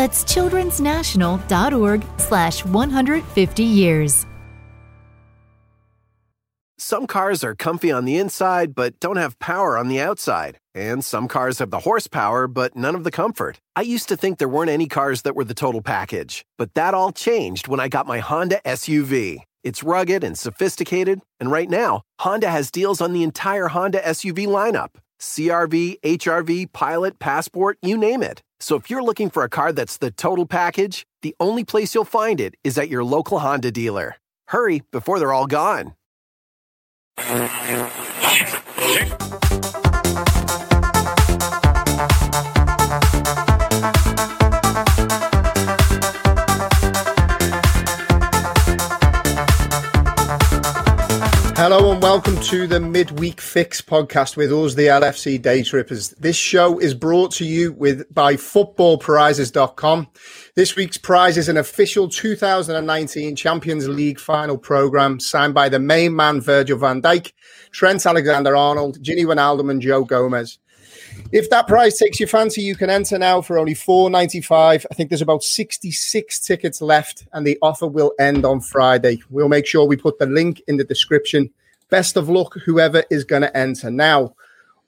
That's childrensnational.org slash 150 years. Some cars are comfy on the inside, but don't have power on the outside. And some cars have the horsepower, but none of the comfort. I used to think there weren't any cars that were the total package. But that all changed when I got my Honda SUV. It's rugged and sophisticated, and right now, Honda has deals on the entire Honda SUV lineup CRV, HRV, Pilot, Passport, you name it. So if you're looking for a car that's the total package, the only place you'll find it is at your local Honda dealer. Hurry before they're all gone. Hello and welcome to the Midweek Fix podcast with us, the LFC Day Trippers. This show is brought to you with by footballprizes.com. This week's prize is an official 2019 Champions League final program signed by the main man Virgil van Dijk, Trent Alexander-Arnold, Gini Wijnaldum and Joe Gomez. If that prize takes your fancy, you can enter now for only four ninety five. I think there's about sixty six tickets left, and the offer will end on Friday. We'll make sure we put the link in the description. Best of luck, whoever is going to enter. Now,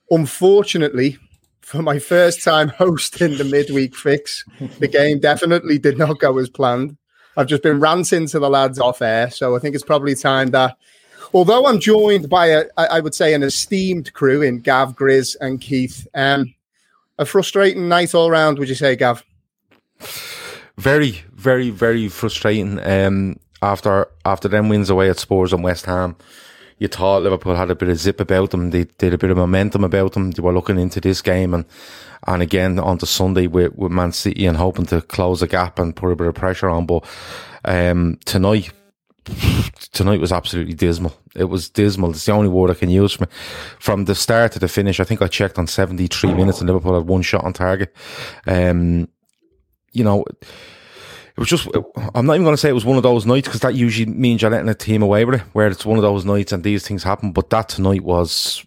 unfortunately, for my first time hosting the midweek fix, the game definitely did not go as planned. I've just been ranting to the lads off air, so I think it's probably time that although I'm joined by a, I would say, an esteemed crew in Gav, Grizz, and Keith. Um, a frustrating night all round, would you say, Gav? Very, very, very frustrating. Um, after after them wins away at Spurs and West Ham, you thought Liverpool had a bit of zip about them. They did a bit of momentum about them. They were looking into this game and and again on the Sunday with, with Man City and hoping to close a gap and put a bit of pressure on. But um, tonight tonight was absolutely dismal. It was dismal. It's the only word I can use from from the start to the finish. I think I checked on seventy three minutes and Liverpool had one shot on target. Um, you know, it was just. I'm not even going to say it was one of those nights because that usually means you're letting a team away with it, where it's one of those nights and these things happen. But that tonight was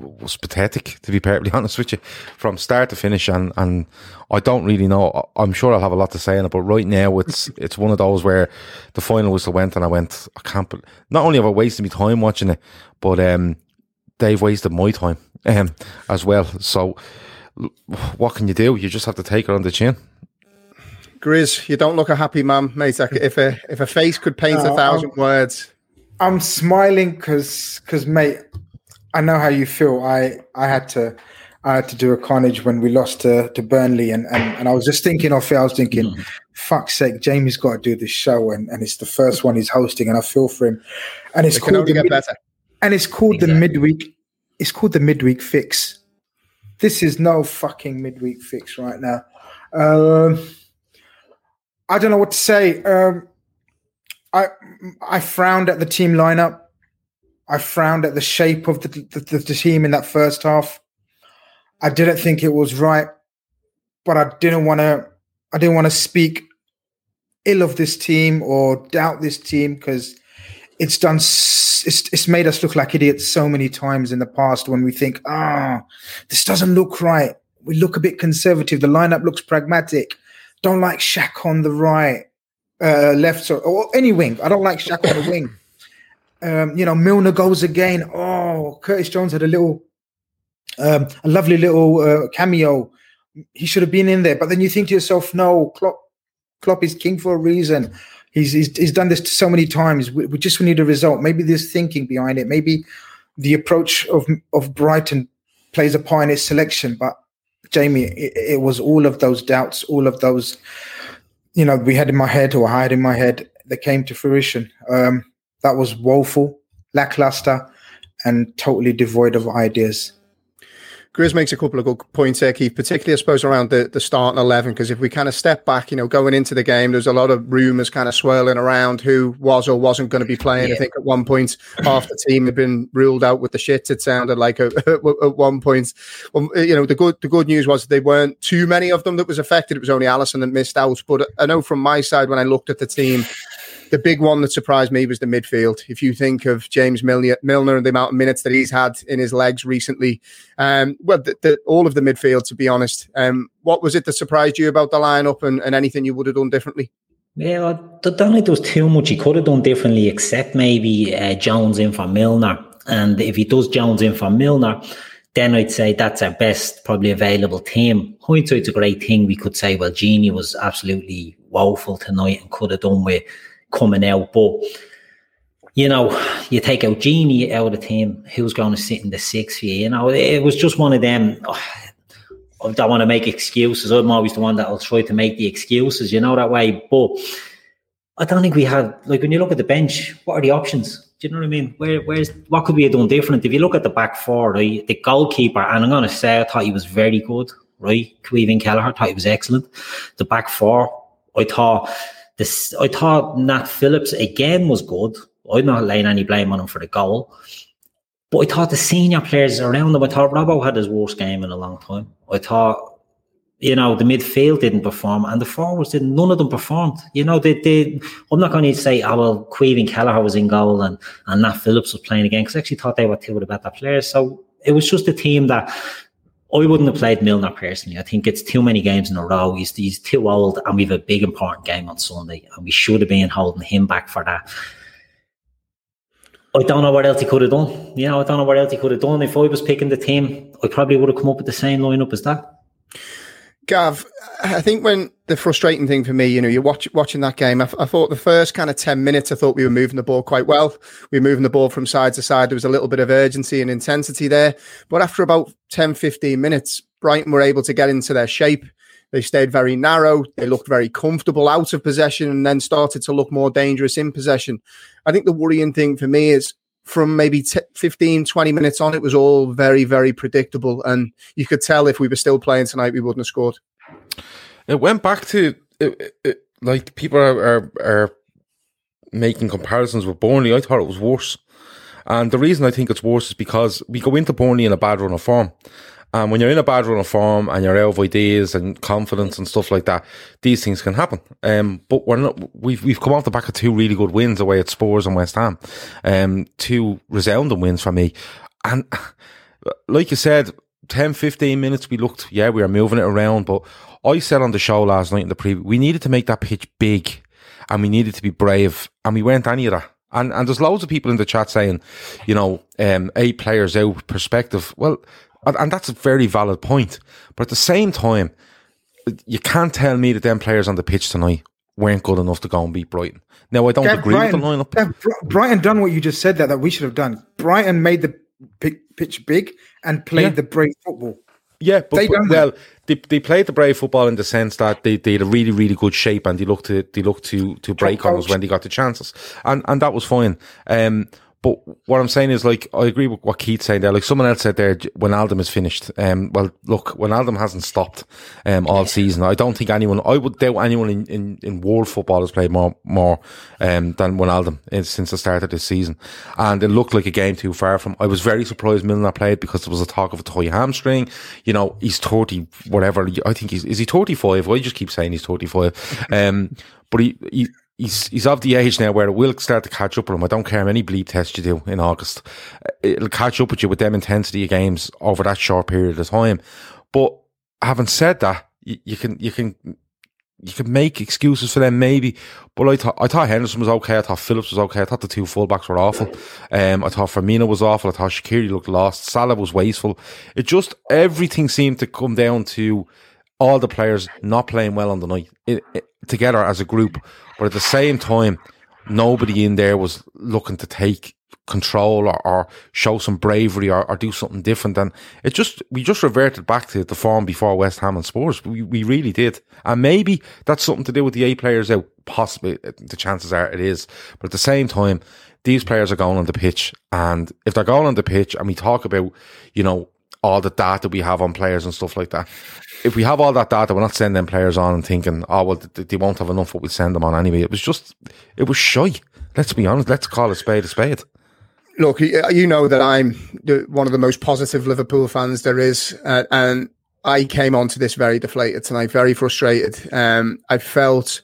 was pathetic, to be perfectly honest with you, from start to finish. And, and I don't really know. I'm sure I'll have a lot to say on it, but right now it's it's one of those where the final whistle went and I went, I can't. Not only have I wasted my time watching it, but um, they've wasted my time um, as well. So what can you do? You just have to take it on the chin. Grizz, you don't look a happy man, mate. If a if a face could paint no, a 1000 I'm, words, I'm smiling because because mate, I know how you feel. I I had to I had to do a carnage when we lost to, to Burnley, and, and and I was just thinking of it. I was thinking, mm-hmm. fuck's sake, Jamie's got to do this show, and, and it's the first one he's hosting, and I feel for him. And it's called the mid- better. And it's called exactly. the midweek. It's called the midweek fix. This is no fucking midweek fix right now. Um, I don't know what to say. Um, I I frowned at the team lineup. I frowned at the shape of the, the, the, team in that first half. I didn't think it was right, but I didn't want to. I didn't want to speak ill of this team or doubt this team because it's done. It's, it's made us look like idiots so many times in the past when we think, ah, oh, this doesn't look right. We look a bit conservative. The lineup looks pragmatic. Don't like Shaq on the right, uh, left, or, or any wing. I don't like Shaq on the wing. Um, you know, Milner goes again. Oh, Curtis Jones had a little, um, a lovely little uh, cameo. He should have been in there. But then you think to yourself, no, Klopp, Klopp is king for a reason. He's, he's, he's done this so many times. We, we just need a result. Maybe there's thinking behind it. Maybe the approach of of Brighton plays a part in his selection. But Jamie, it, it was all of those doubts, all of those, you know, we had in my head or I had in my head that came to fruition. Um, that was woeful, lackluster, and totally devoid of ideas. Grizz makes a couple of good points here, Keith, particularly, I suppose, around the, the starting 11. Because if we kind of step back, you know, going into the game, there's a lot of rumours kind of swirling around who was or wasn't going to be playing. Yeah. I think at one point, half the team had been ruled out with the shits, it sounded like at, at one point. Um, you know, the good the good news was they weren't too many of them that was affected. It was only Alisson that missed out. But I know from my side, when I looked at the team, the big one that surprised me was the midfield. If you think of James Milner, and the amount of minutes that he's had in his legs recently, um, well, the, the, all of the midfield, to be honest. Um, what was it that surprised you about the lineup and, and anything you would have done differently? Yeah, I don't think there was too much he could have done differently, except maybe uh, Jones in for Milner. And if he does Jones in for Milner, then I'd say that's our best probably available team. Hindsight's a great thing. We could say, well, Gini was absolutely woeful tonight and could have done with coming out. But you know, you take out Gini out of the team, who's going to sit in the six for you? Know, it was just one of them. Oh, I don't want to make excuses. I'm always the one that'll try to make the excuses, you know, that way. But I don't think we had like when you look at the bench, what are the options? Do you know what I mean? Where where's what could we have done different? If you look at the back four, right, the goalkeeper, and I'm gonna say I thought he was very good, right? Caoimhín Kelleher thought he was excellent. The back four, I thought this, I thought Nat Phillips again was good. I'm not laying any blame on him for the goal. But I thought the senior players around him, I thought Robbo had his worst game in a long time. I thought, you know, the midfield didn't perform and the forwards didn't, none of them performed. You know, they, they I'm not going to say, oh, well, Caoimhín Kelleher was in goal and, and Nat Phillips was playing again because I actually thought they were two of the better players. So it was just a team that I wouldn't have played Milner personally. I think it's too many games in a row. He's, he's too old, and we have a big important game on Sunday, and we should have been holding him back for that. I don't know what else he could have done. You know, I don't know what else he could have done. If I was picking the team, I probably would have come up with the same lineup as that. Gav, I think when the frustrating thing for me, you know, you're watch, watching that game, I, I, thought the first kind of 10 minutes, I thought we were moving the ball quite well. We were moving the ball from side to side. There was a little bit of urgency and intensity there. But after about 10, 15 minutes, Brighton were able to get into their shape. They stayed very narrow. They looked very comfortable out of possession and then started to look more dangerous in possession. I think the worrying thing for me is from maybe t- 15, 20 minutes on, it was all very, very predictable. And you could tell if we were still playing tonight, we wouldn't have scored. It went back to it, it, like people are, are, are making comparisons with Burnley. I thought it was worse. And the reason I think it's worse is because we go into Burnley in a bad run of form. And when you're in a bad run of form and you're out of ideas and confidence and stuff like that, these things can happen. Um, but we're not, we've, we've come off the back of two really good wins away at Spurs and West Ham. Um, two resounding wins for me. And like you said, 10, 15 minutes we looked, yeah, we were moving it around. But I said on the show last night in the preview, we needed to make that pitch big and we needed to be brave. And we weren't any of that. And, and there's loads of people in the chat saying, you know, um, eight players out perspective. Well, and, and that's a very valid point. But at the same time, you can't tell me that them players on the pitch tonight weren't good enough to go and beat Brighton. Now I don't agree Brighton, with the lineup. Brighton done what you just said that that we should have done. Brighton made the pitch big and played yeah. the brave football. Yeah, but, they but well, they, they played the brave football in the sense that they, they had a really really good shape and they looked to they looked to to break on us when they got the chances, and and that was fine. Um, but what I'm saying is, like, I agree with what Keith's saying there. Like, someone else said there, Wijnaldum is finished. Um, well, look, Wijnaldum hasn't stopped um, all season. I don't think anyone, I would doubt anyone in, in, in world football has played more more um, than Wijnaldum since the start of this season. And it looked like a game too far from. I was very surprised Milner played because there was a talk of a toy hamstring. You know, he's 30, whatever. I think he's, is he 35? I just keep saying he's 35. Um, but he, he he's he's of the age now where it will start to catch up with him. I don't care how many bleep tests you do in August. It'll catch up with you with them intensity of games over that short period of time. But having said that, you, you can you can you can make excuses for them maybe. But I thought I thought Henderson was okay. I thought Phillips was okay. I thought the two fullbacks were awful. Um, I thought Firmino was awful. I thought Shaqiri looked lost. Salah was wasteful. It just everything seemed to come down to all the players not playing well on the night it, it, together as a group. But at the same time, nobody in there was looking to take control or, or show some bravery or, or, do something different. And it just, we just reverted back to the form before West Ham and Spurs. We, we really did. And maybe that's something to do with the A players out. Possibly the chances are it is. But at the same time, these players are going on the pitch. And if they're going on the pitch and we talk about, you know, all the data we have on players and stuff like that. If we have all that data, we're not sending players on and thinking, oh well, they won't have enough. What we send them on anyway. It was just, it was shy. Let's be honest. Let's call a spade a spade. Look, you know that I'm one of the most positive Liverpool fans there is, uh, and I came onto this very deflated tonight, very frustrated. Um, I felt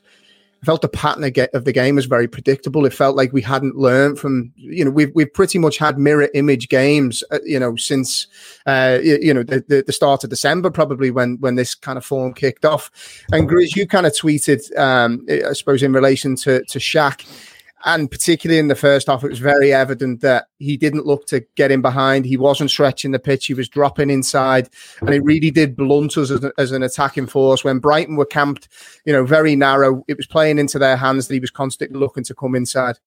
I felt the pattern of the game was very predictable. It felt like we hadn't learned from, you know, we've, we've pretty much had mirror image games, uh, you know, since, uh, you, know, the, the, the, start of December, probably when, when this kind of form kicked off. And Grizz, you kind of tweeted, um, I suppose, in relation to, to Shaq, and particularly in the first half, it was very evident that he didn't look to get in behind. He wasn't stretching the pitch. He was dropping inside, and it really did blunt us as, as, an attacking force. When Brighton were camped, you know, very narrow, it was playing into their hands that he was constantly looking to come inside.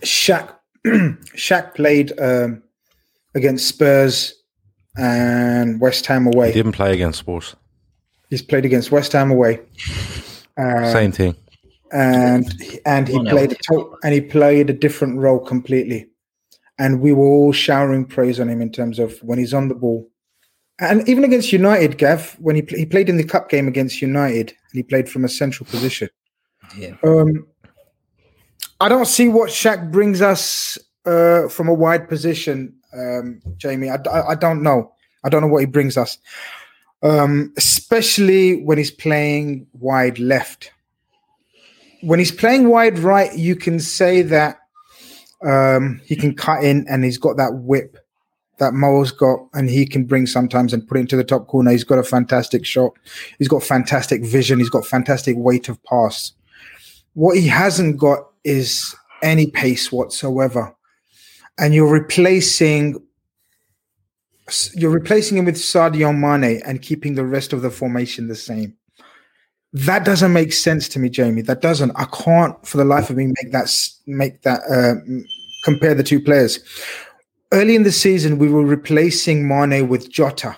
Shaq, Shaq played um, against Spurs and West Ham away. He didn't play against Spurs. He's played against West Ham away. Um, Same thing and and he played a and he played a different role completely. And we were all showering praise on him in terms of when he's on the ball, and even against United, Gav, when he he played in the cup game against United, and he played from a central position. Yeah. Um, I don't see what Shaq brings us uh, from a wide position, um, Jamie. I, I, I, don't know. I don't know what he brings us, um, especially when he's playing wide left when he's playing wide right, you can say that um, he can cut in and he's got that whip that Mo's got, and he can bring sometimes and put it into the top corner. He's got a fantastic shot. He's got fantastic vision. He's got fantastic weight of pass. What he hasn't got is any pace whatsoever. And you're replacing you're replacing him with Sadio Mane and keeping the rest of the formation the same. That doesn't make sense to me, Jamie. That doesn't. I can't, for the life of me, make that make that uh, compare the two players. Early in the season, we were replacing Mane with Jota,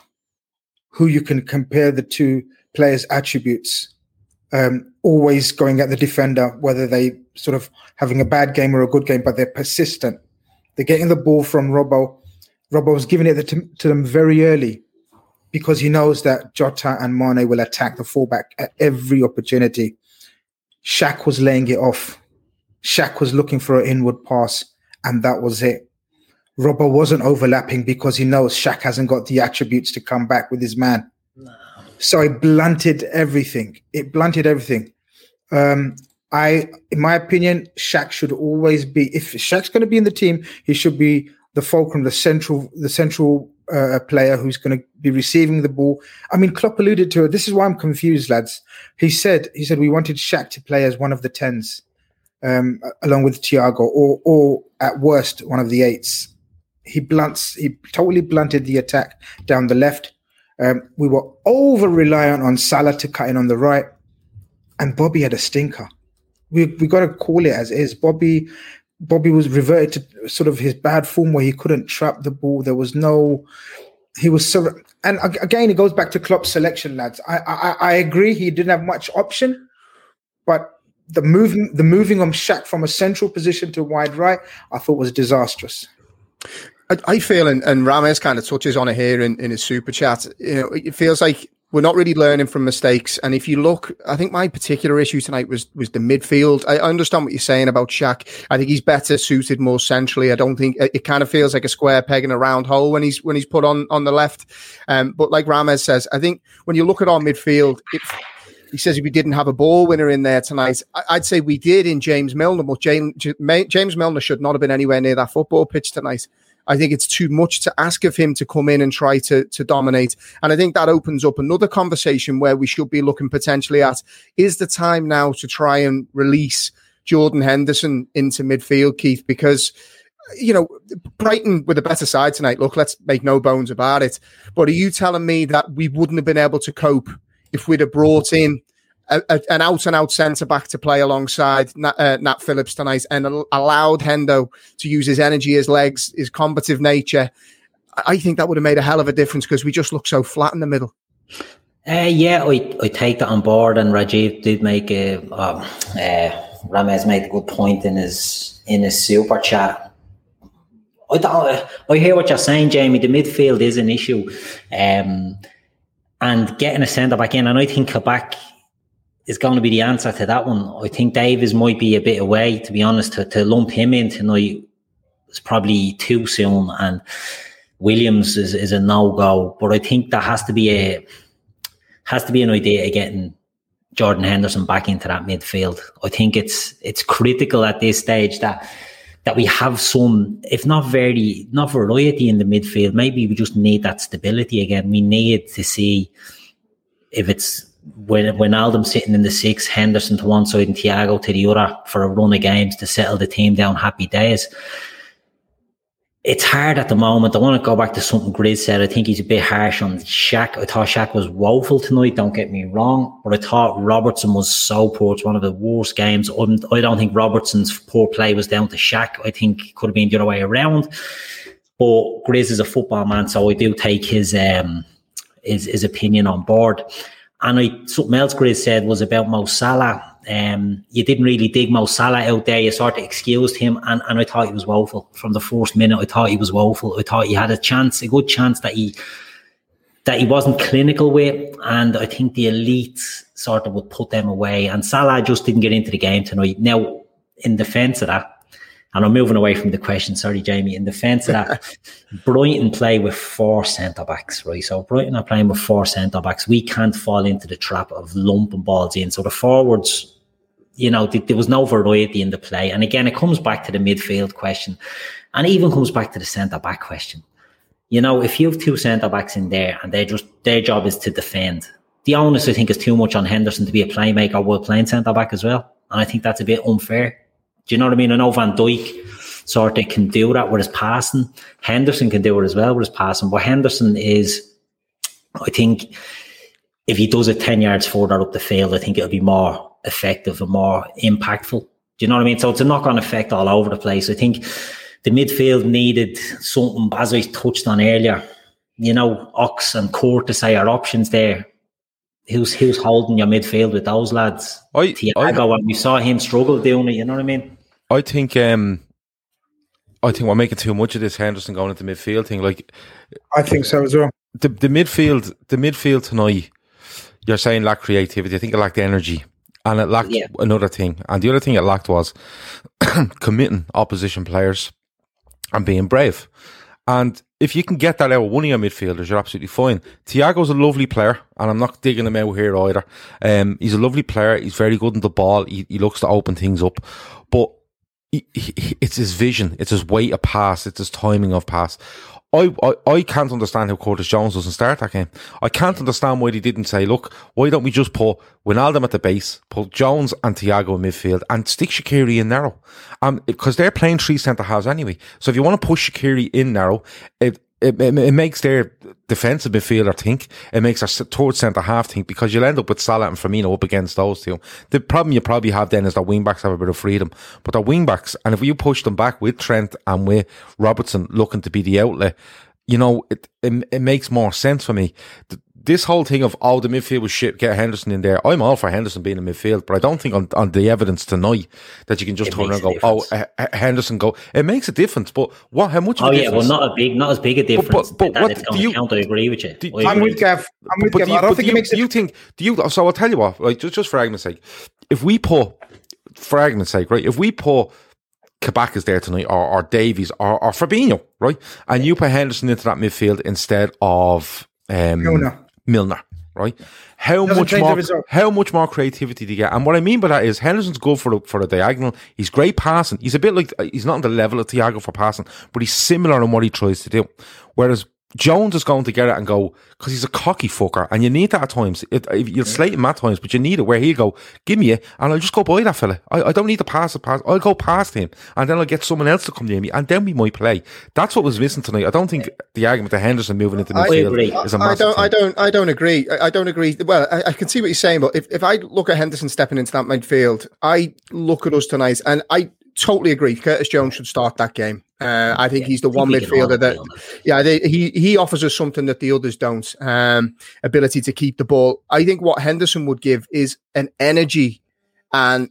who you can compare the two players' attributes. Um, always going at the defender, whether they sort of having a bad game or a good game, but they're persistent. They're getting the ball from Robbo. Robbo was giving it to, to them very early because he knows that Jota and Mane will attack the fullback at every opportunity. Shaq was laying it off. Shaq was looking for an inward pass, and that was it. Robbo wasn't overlapping because he knows Shaq hasn't got the attributes to come back with his man. No. So it blunted everything. It blunted everything. Um, I, in my opinion, Shaq should always be. If Shaq's going to be in the team, he should be the fulcrum, the central, the central uh, player who's going to be receiving the ball. I mean, Klopp alluded to it. This is why I'm confused, lads. He said he said we wanted Shaq to play as one of the tens, um, along with Thiago, or or at worst one of the eights. He blunts. He totally blunted the attack down the left. Um, we were over reliant on Salah to cut in on the right, and Bobby had a stinker. We we got to call it as is. Bobby Bobby was reverted to sort of his bad form where he couldn't trap the ball. There was no, he was so, and again, it goes back to Klopp's selection, lads. I, I, I agree he didn't have much option, but the moving the moving of Shaq from a central position to wide right, I thought was disastrous. I, I feel, and, and Rames kind of touches on it here in, in his super chat. You know, it feels like we're not really learning from mistakes. And if you look, I think my particular issue tonight was was the midfield. I understand what you're saying about Shaq. I think he's better suited more centrally. I don't think it kind of feels like a square peg in a round hole when he's when he's put on on the left. Um, but like Rames says, I think when you look at our midfield, it, he says if we didn't have a ball winner in there tonight, I'd say we did in James Milner, but James, James Milner should not have been anywhere near that football pitch tonight. I think it's too much to ask of him to come in and try to, to dominate. And I think that opens up another conversation where we should be looking potentially at is the time now to try and release Jordan Henderson into midfield, Keith, because you know, Brighton with a better side tonight. Look, let's make no bones about it. But are you telling me that we wouldn't have been able to cope if we'd have brought in a, an out and out centre back to play alongside Nat, uh, Nat Phillips tonight and allowed Hendo to use his energy, his legs, his combative nature. I think that would have made a hell of a difference because we just look so flat in the middle. Uh, yeah, I, I take that on board, and Rajiv did make a um, uh, Rames made a good point in his in his super chat. I don't. I hear what you're saying, Jamie. The midfield is an issue, um, and getting a centre back in, and I think Kabak is going to be the answer to that one. I think Davies might be a bit away, to be honest. To, to lump him in tonight is probably too soon, and Williams is, is a no go. But I think that has to be a has to be an idea of getting Jordan Henderson back into that midfield. I think it's it's critical at this stage that that we have some, if not very, not variety in the midfield. Maybe we just need that stability again. We need to see if it's when Alden's sitting in the six, Henderson to one side and Thiago to the other for a run of games to settle the team down. Happy days it's hard at the moment. I want to go back to something Grizz said. I think he's a bit harsh on Shaq. I thought Shaq was woeful tonight. Don't get me wrong, but I thought Robertson was so poor. It's one of the worst games. I don't think Robertson's poor play was down to Shaq. I think it could have been the other way around. But Grizz is a football man, so I do take his um, his, his opinion on board. And I, something else Grizz said was about Mo Salah um, you didn't really dig Mo Salah out there. You sort of excused him, and, and I thought he was woeful from the first minute. I thought he was woeful. I thought he had a chance, a good chance that he that he wasn't clinical with, and I think the elite sort of would put them away. And Salah just didn't get into the game tonight. Now, in defence of that, and I'm moving away from the question. Sorry, Jamie. In defence of that, Brighton play with four centre backs, right? So Brighton are playing with four centre backs. We can't fall into the trap of lumping balls in. So the forwards, you know, th- there was no variety in the play. And again, it comes back to the midfield question, and even comes back to the centre back question. You know, if you have two centre backs in there and they just their job is to defend, the onus I think is too much on Henderson to be a playmaker while playing centre back as well. And I think that's a bit unfair. Do you know what I mean? I know Van Dijk sort of can do that with his passing. Henderson can do it as well with his passing. But Henderson is, I think, if he does it 10 yards further up the field, I think it'll be more effective and more impactful. Do you know what I mean? So it's a knock on effect all over the place. I think the midfield needed something, as I touched on earlier, you know, Ox and Curtis are options there who's who's holding your midfield with those lads? I, Thiago, I, and we saw him struggle doing it. You know what I mean? I think um, I think we're making too much of this Henderson going into midfield thing. Like, I think so as well. The the midfield, the midfield tonight. You're saying lack creativity. I think it lacked energy, and it lacked yeah. another thing. And the other thing it lacked was committing opposition players and being brave. And if you can get that out of one of your midfielders, you're absolutely fine. Thiago's a lovely player, and I'm not digging him out here either. Um, he's a lovely player. He's very good in the ball. He, he looks to open things up, but it's his vision, it's his weight of pass, it's his timing of pass. I, I, I can't understand how Curtis Jones doesn't start that game. I can't understand why they didn't say, look, why don't we just put Wijnaldum at the base, put Jones and Thiago in midfield, and stick Shaqiri in narrow? Um, because they're playing three centre halves anyway. So if you want to push Shaqiri in narrow, it, it, it, makes their defensive midfielder think. It makes our third centre half think because you'll end up with Salah and Firmino up against those two. The problem you probably have then is that wing backs have a bit of freedom, but the wing backs, and if you push them back with Trent and with Robertson looking to be the outlet, you know, it, it, it makes more sense for me. The, this whole thing of oh the midfield was shit, get Henderson in there. I'm all for Henderson being in midfield, but I don't think on, on the evidence tonight that you can just it turn around and go, oh uh, Henderson go. It makes a difference, but what? How much? Oh yeah, well not a big, not as big a difference. But, but, but what do you? Count, I agree with you. Do, I'm with Gav. I'm with Gav. I don't think you, it makes. Do you think? Do you? So I'll tell you what. Like just just for argument's sake, if we put for argument's sake, right? If we put Kabak is there tonight, or, or Davies, or, or Fabinho, right? And you put Henderson into that midfield instead of um, Milner. Milner right? How much more? How much more creativity do you get? And what I mean by that is Henderson's good for a, for a diagonal. He's great passing. He's a bit like uh, he's not on the level of Thiago for passing, but he's similar in what he tries to do. Whereas Jones is going to get it and go because he's a cocky fucker, and you need that at times. It, you'll slate him at times, but you need it where he'll go, "Give me it," and I'll just go buy that fella. I, I don't need to pass it past. I'll go past him, and then I'll get someone else to come near me, and then we might play. That's what was missing tonight. I don't think the argument of Henderson moving into midfield is a I don't. Thing. I don't. I don't agree. I, I don't agree. Well, I, I, can see what you're saying, but if, if I look at Henderson stepping into that midfield, I look at us tonight, and I totally agree. Curtis Jones should start that game. Uh, I think yeah, he's the one midfielder that, yeah, they, he he offers us something that the others don't. Um, ability to keep the ball. I think what Henderson would give is an energy and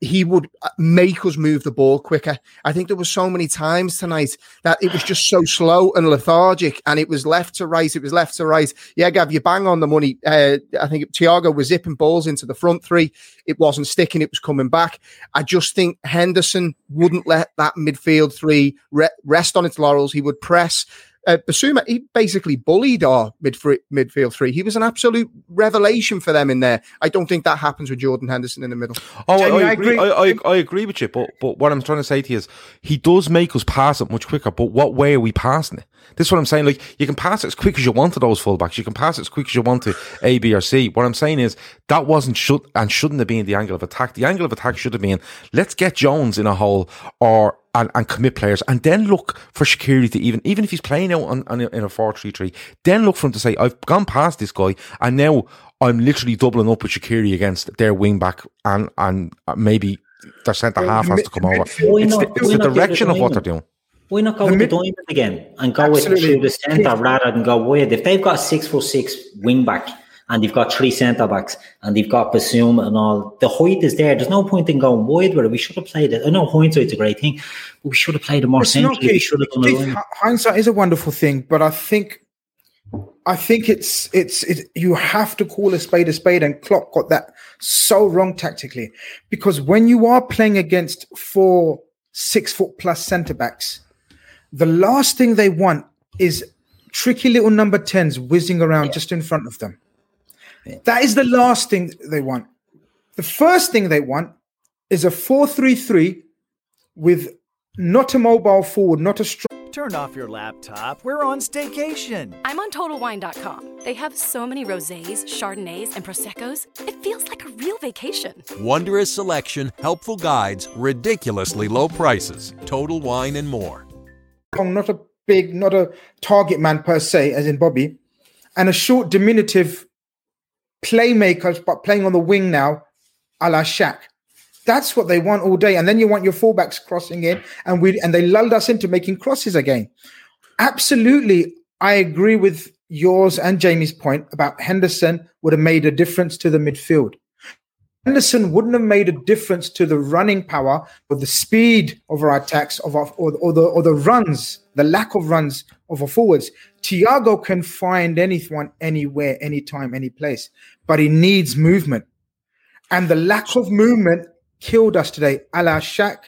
he would uh, make us move the ball quicker. I think there were so many times tonight that it was just so slow and lethargic, and it was left to right, it was left to right. Yeah, Gav, you bang on the money. Uh, I think Thiago was zipping balls into the front three. It wasn't sticking, it was coming back. I just think Henderson wouldn't let that midfield three re- rest on its laurels. He would press uh, Bissouma, he basically bullied our midf- midfield three. He was an absolute revelation for them in there. I don't think that happens with Jordan Henderson in the middle. Oh, Jamie, I, agree. I, I, I, agree with you, but but what I'm trying to say to you is he does make us pass it much quicker. But what way are we passing it? This is what I'm saying. Like you can pass it as quick as you want to those fullbacks. You can pass it as quick as you want to A, B, or C. What I'm saying is that wasn't should and shouldn't have been the angle of attack. The angle of attack should have been let's get Jones in a hole or and, and commit players and then look for Shaqiri to even, even if he's playing out on, on in a 4 3 3, then look for him to say, I've gone past this guy and now I'm literally doubling up with Shaqiri against their wing back and, and uh, maybe their centre half has to come over. It's the, it's the direction of what they're doing. Why not go the with mid- the diamond again and go Absolutely. with the centre rather than go wide? If they've got a six foot six wing back and they've got three centre backs and they've got Bissouma and all. The height is there. There's no point in going wide where. We should have played it. I know hindsight's a great thing, but we should have played it more centrally. We should have done it. Hindsight is a wonderful thing, but I think I think it's it's it, you have to call a spade a spade, and Klopp got that so wrong tactically because when you are playing against four six foot plus centre backs, the last thing they want is tricky little number tens whizzing around yeah. just in front of them. That is the last thing they want. The first thing they want is a 433 with not a mobile forward, not a strong. Turn off your laptop. We're on staycation. I'm on TotalWine.com. They have so many rosés, chardonnays, and proseccos. It feels like a real vacation. Wondrous selection, helpful guides, ridiculously low prices. Total Wine and more. Not a big, not a target man per se, as in Bobby, and a short diminutive playmakers, but playing on the wing now, a la Shaq. That's what they want all day. And then you want your fullbacks crossing in, and we and they lulled us into making crosses again. Absolutely, I agree with yours and Jamie's point about Henderson would have made a difference to the midfield. Henderson wouldn't have made a difference to the running power or the speed of our attacks of our, or, or the or the runs, the lack of runs of our forwards. Thiago can find anyone, anywhere, anytime, any place, but he needs movement. And the lack of movement killed us today, a la Shaq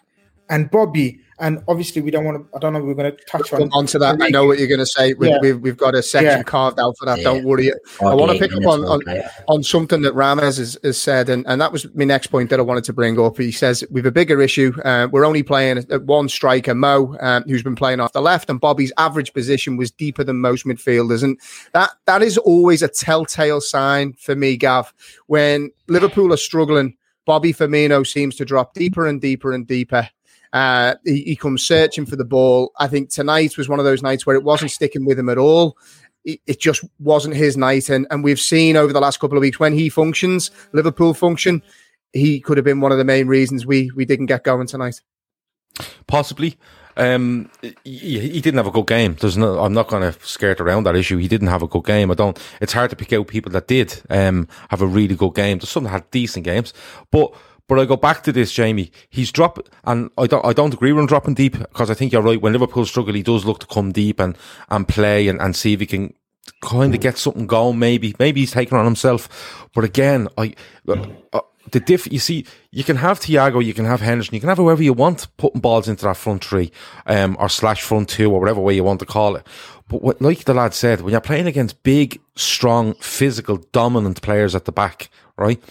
and Bobby and obviously, we don't want to. I don't know. We're going to touch on onto that. I know what you're going to say. We, have yeah. we've, we've got a section yeah. carved out for that. Yeah. Don't worry. Okay, I want to pick up on, on, on something that Rames has, has, said, and, and that was my next point that I wanted to bring up. He says we've a bigger issue. Uh, we're only playing one striker, Mo, um, who's been playing off the left, and Bobby's average position was deeper than most midfielders, and that that is always a telltale sign for me, Gav. When Liverpool are struggling, Bobby Firmino seems to drop deeper and deeper and deeper. Uh, he, he, comes searching for the ball. I think tonight was one of those nights where it wasn't sticking with him at all. It, just wasn't his night. And, and we've seen over the last couple of weeks when he functions, Liverpool function, he could have been one of the main reasons we, we didn't get going tonight. Possibly. Um, he, he, didn't have a good game. There's no, I'm not going to skirt around that issue. He didn't have a good game. I don't, it's hard to pick out people that did, um, have a really good game. There's some that had decent games, but but I go back to this, Jamie. He's dropped, and I don't, I don't agree with him dropping deep because I think you're right. When Liverpool struggle, he does look to come deep and, and play and, and see if he can kind of get something going. Maybe, maybe he's taking on himself. But again, I, uh, the diff, you see, you can have Thiago, you can have Henderson, you can have whoever you want putting balls into that front three, um, or slash front two, or whatever way you want to call it. But what, like the lad said, when you're playing against big, strong, physical, dominant players at the back, right?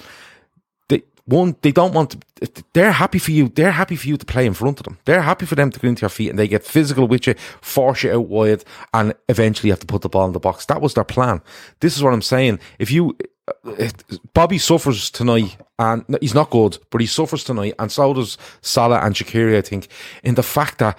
One, they don't want to, they're happy for you. They're happy for you to play in front of them. They're happy for them to get into your feet and they get physical with you, force you out wide, and eventually have to put the ball in the box. That was their plan. This is what I'm saying. If you, uh, Bobby suffers tonight, and he's not good, but he suffers tonight, and so does Salah and Shaqiri, I think, in the fact that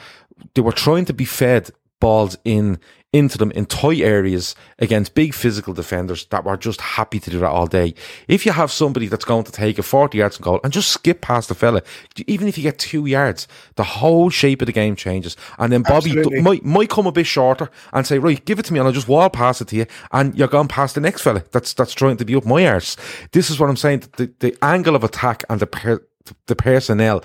they were trying to be fed balls in into them in tight areas against big physical defenders that were just happy to do that all day. If you have somebody that's going to take a 40 yards goal and just skip past the fella, even if you get two yards, the whole shape of the game changes. And then Bobby d- might, might come a bit shorter and say, right, give it to me and I'll just wall pass it to you. And you're going past the next fella that's, that's trying to be up my arse. This is what I'm saying. The, the angle of attack and the, per- the personnel,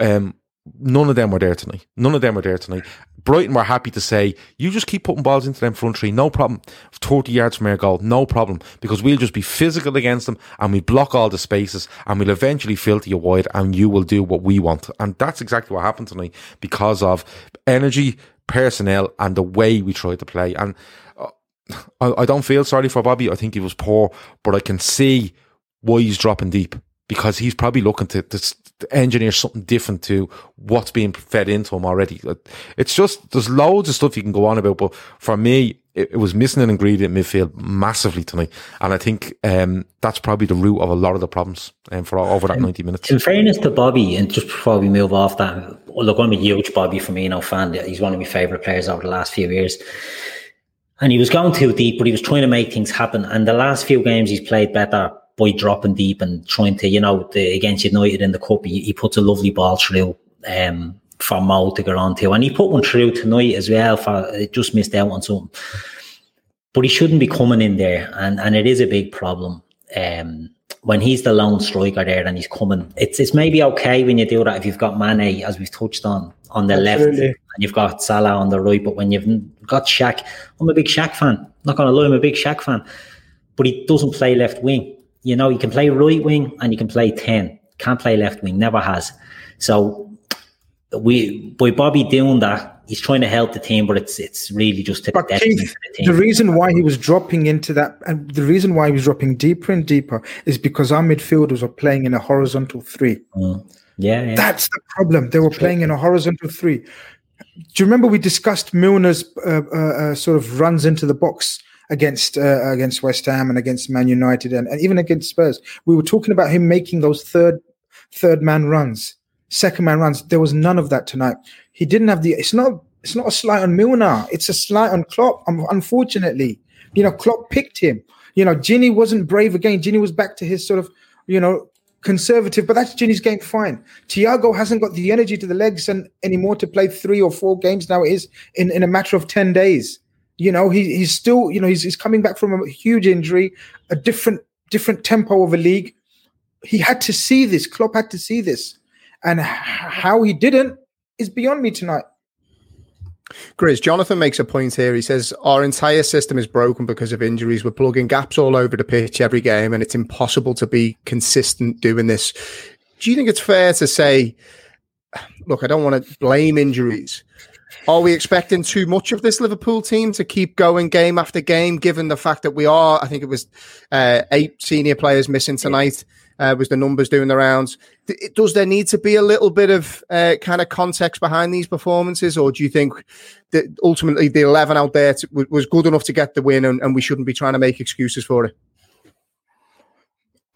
um, none of them were there tonight. None of them were there tonight. Brighton were happy to say, you just keep putting balls into them front three, no problem. 30 yards from our goal, no problem. Because we'll just be physical against them and we block all the spaces and we'll eventually filter you wide and you will do what we want. And that's exactly what happened tonight because of energy, personnel and the way we tried to play. And uh, I, I don't feel sorry for Bobby. I think he was poor, but I can see why he's dropping deep because he's probably looking to, to, engineer something different to what's being fed into him already. It's just, there's loads of stuff you can go on about, but for me, it, it was missing an ingredient midfield massively tonight. And I think um, that's probably the root of a lot of the problems um, for over that 90 minutes. In fairness to Bobby, and just before we move off that, look, I'm a huge Bobby Firmino fan. He's one of my favourite players over the last few years. And he was going too deep, but he was trying to make things happen. And the last few games he's played better by dropping deep and trying to, you know, the, against United in the cup, he, he puts a lovely ball through um, for Mo to get on to. And he put one through tonight as well for it just missed out on something. But he shouldn't be coming in there, and, and it is a big problem. Um, when he's the lone striker there and he's coming, it's it's maybe okay when you do that if you've got Mane, as we've touched on, on the Absolutely. left, and you've got Salah on the right. But when you've got Shaq, I'm a big Shaq fan. not gonna lie, I'm a big Shaq fan. But he doesn't play left wing you know, you can play right wing and you can play 10. Can't play left wing, never has. So we by Bobby doing that, he's trying to help the team, but it's it's really just to but Keith, the, the, reason why he was dropping into that and the reason why he was dropping deeper and deeper is because our midfielders are playing in a horizontal three. Mm. Yeah, yeah, That's the problem. They were playing in a horizontal three. Do you remember we discussed Milner's uh, uh, uh, sort of runs into the box against uh, against West Ham and against Man United and, and even against Spurs. We were talking about him making those third third man runs, second man runs. There was none of that tonight. He didn't have the. It's not. It's not a slight on Milner. It's a slight on Klopp. Unfortunately, you know, Klopp picked him. You know, Gini wasn't brave again. Gini was back to his sort of, you know, conservative, but that's Gini's game. Fine. Thiago hasn't got the energy to the legs and anymore to play three or four games now. It is in, in a matter of 10 days. You know, he, he's still, you know, he's, he's coming back from a huge injury, a different different tempo of a league. He had to see this. Klopp had to see this, and how he didn't is beyond me tonight. Grizz, Jonathan makes a point here. He says, Our entire system is broken because of injuries. We're plugging gaps all over the pitch every game, and it's impossible to be consistent doing this. Do you think it's fair to say, look, I don't want to blame injuries, are we expecting too much of this Liverpool team to keep going game after game, given the fact that we are, I think it was uh, eight senior players missing tonight, uh, was the numbers doing the rounds. Does there need to be a little bit of uh, kind of context behind these performances, or do you think that ultimately the 11 out there to, was good enough to get the win and, and we shouldn't be trying to make excuses for it?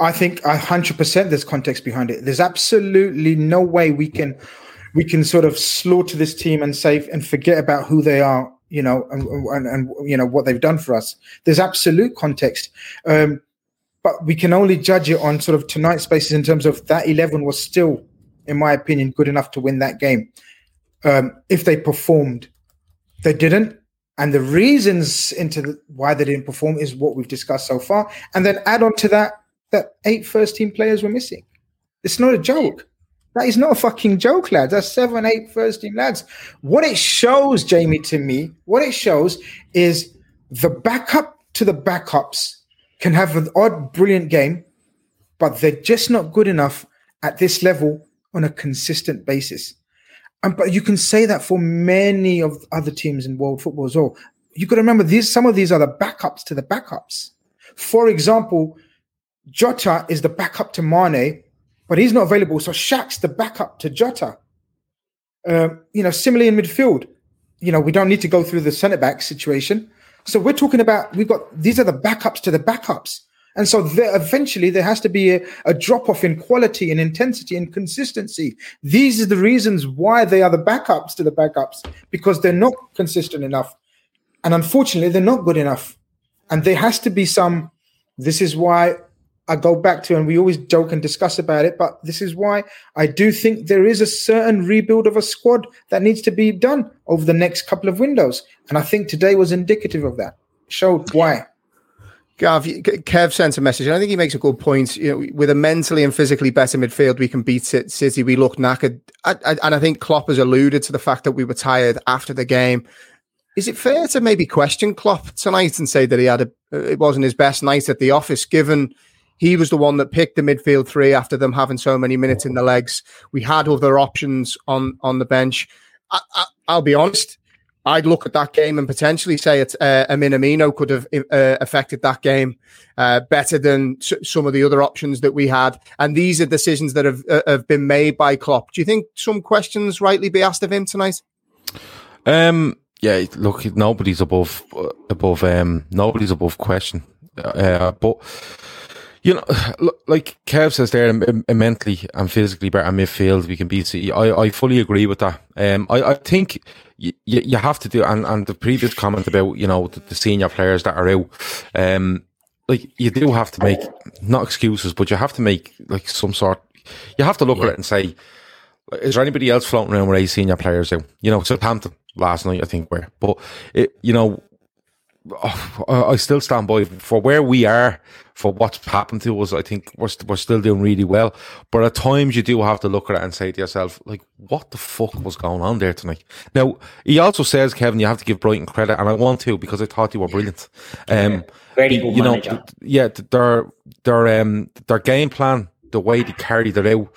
I think 100% there's context behind it. There's absolutely no way we can we can sort of slaughter this team and say and forget about who they are, you know, and, and, and you know what they've done for us. There's absolute context, um, but we can only judge it on sort of tonight's basis in terms of that eleven was still, in my opinion, good enough to win that game. Um, if they performed, they didn't. And the reasons into the, why they didn't perform is what we've discussed so far. And then add on to that that eight first team players were missing. It's not a joke. That is not a fucking joke, lads. That's seven, eight first team lads. What it shows, Jamie, to me, what it shows is the backup to the backups can have an odd, brilliant game, but they're just not good enough at this level on a consistent basis. And but you can say that for many of other teams in world football as well. You got to remember these some of these are the backups to the backups. For example, Jota is the backup to Mane but he's not available. So Shaq's the backup to Jota. Um, you know, similarly in midfield, you know, we don't need to go through the centre back situation. So we're talking about we've got these are the backups to the backups. And so there, eventually there has to be a, a drop off in quality and intensity and consistency. These are the reasons why they are the backups to the backups because they're not consistent enough. And unfortunately, they're not good enough. And there has to be some. This is why I go back to, and we always joke and discuss about it, but this is why I do think there is a certain rebuild of a squad that needs to be done over the next couple of windows. And I think today was indicative of that, showed why. Gav, Kev sent a message, and I think he makes a good point. You know, with a mentally and physically better midfield, we can beat City. We look knackered, and I think Klopp has alluded to the fact that we were tired after the game. Is it fair to maybe question Klopp tonight and say that he had a uh, it wasn't his best night at the office, given he was the one that picked the midfield three after them having so many minutes in the legs. We had other options on on the bench. I, will be honest. I'd look at that game and potentially say it's uh, a Minamino could have uh, affected that game uh, better than s- some of the other options that we had. And these are decisions that have uh, have been made by Klopp. Do you think some questions rightly be asked of him tonight? Um, yeah, look, nobody's above above um nobody's above question. Uh, but you know, like Kev says there, mentally and physically better midfield, we can beat City. I, I fully agree with that. Um, I, I think you, you have to do, and, and the previous comment about, you know, the, the senior players that are out, um, like you do have to make, not excuses, but you have to make like some sort, you have to look yeah. at it and say, is there anybody else floating around with a senior players out? You know, Southampton last night, I think, were, but it, you know, I still stand by for where we are for what's happened to us. I think we're, we we're still doing really well, but at times you do have to look at it and say to yourself, like, what the fuck was going on there tonight? Now, he also says, Kevin, you have to give Brighton credit, and I want to because I thought you were brilliant. Um, Very good you manager. know, yeah, their, their, um, their game plan, the way they carried it out,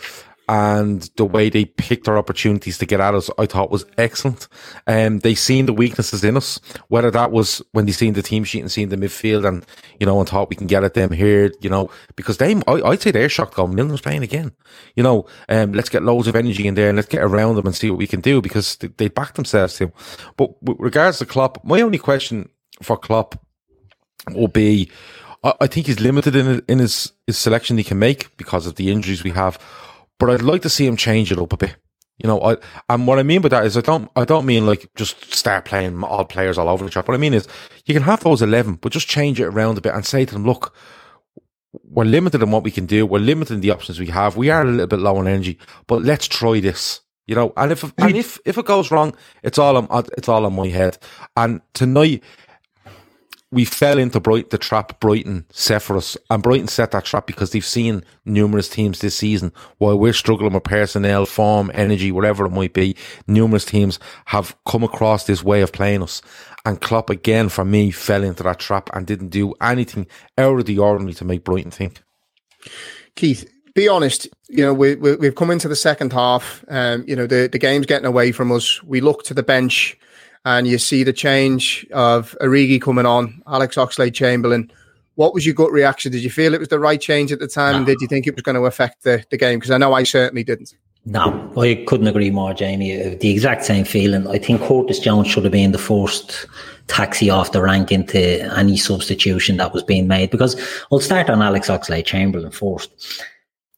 and the way they picked their opportunities to get at us, I thought was excellent. Um, they seen the weaknesses in us, whether that was when they seen the team sheet and seen the midfield and, you know, and thought we can get at them here, you know, because they, I, would say they're shocked going, Milner's playing again. You know, um, let's get loads of energy in there and let's get around them and see what we can do because they, they back themselves to. But with regards to Klopp, my only question for Klopp will be, I, I think he's limited in, in his, his selection he can make because of the injuries we have but I'd like to see him change it up a bit. You know, I, and what I mean by that is I don't, I don't mean like just start playing all players all over the shop. What I mean is you can have those 11, but just change it around a bit and say to them, look, we're limited in what we can do. We're limited in the options we have. We are a little bit low on energy, but let's try this. You know, and if and if if it goes wrong, it's all on it's all on my head. And tonight, we fell into Bright, the trap Brighton set for us. And Brighton set that trap because they've seen numerous teams this season. While we're struggling with personnel, form, energy, whatever it might be, numerous teams have come across this way of playing us. And Klopp again, for me, fell into that trap and didn't do anything out of the ordinary to make Brighton think. Keith, be honest. You know, we, we have come into the second half. Um, you know, the the game's getting away from us. We look to the bench and you see the change of Origi coming on, Alex Oxlade Chamberlain. What was your gut reaction? Did you feel it was the right change at the time? No. Did you think it was going to affect the, the game? Because I know I certainly didn't. No, I couldn't agree more, Jamie. Uh, the exact same feeling. I think Curtis Jones should have been the first taxi off the rank into any substitution that was being made. Because I'll start on Alex Oxley Chamberlain first.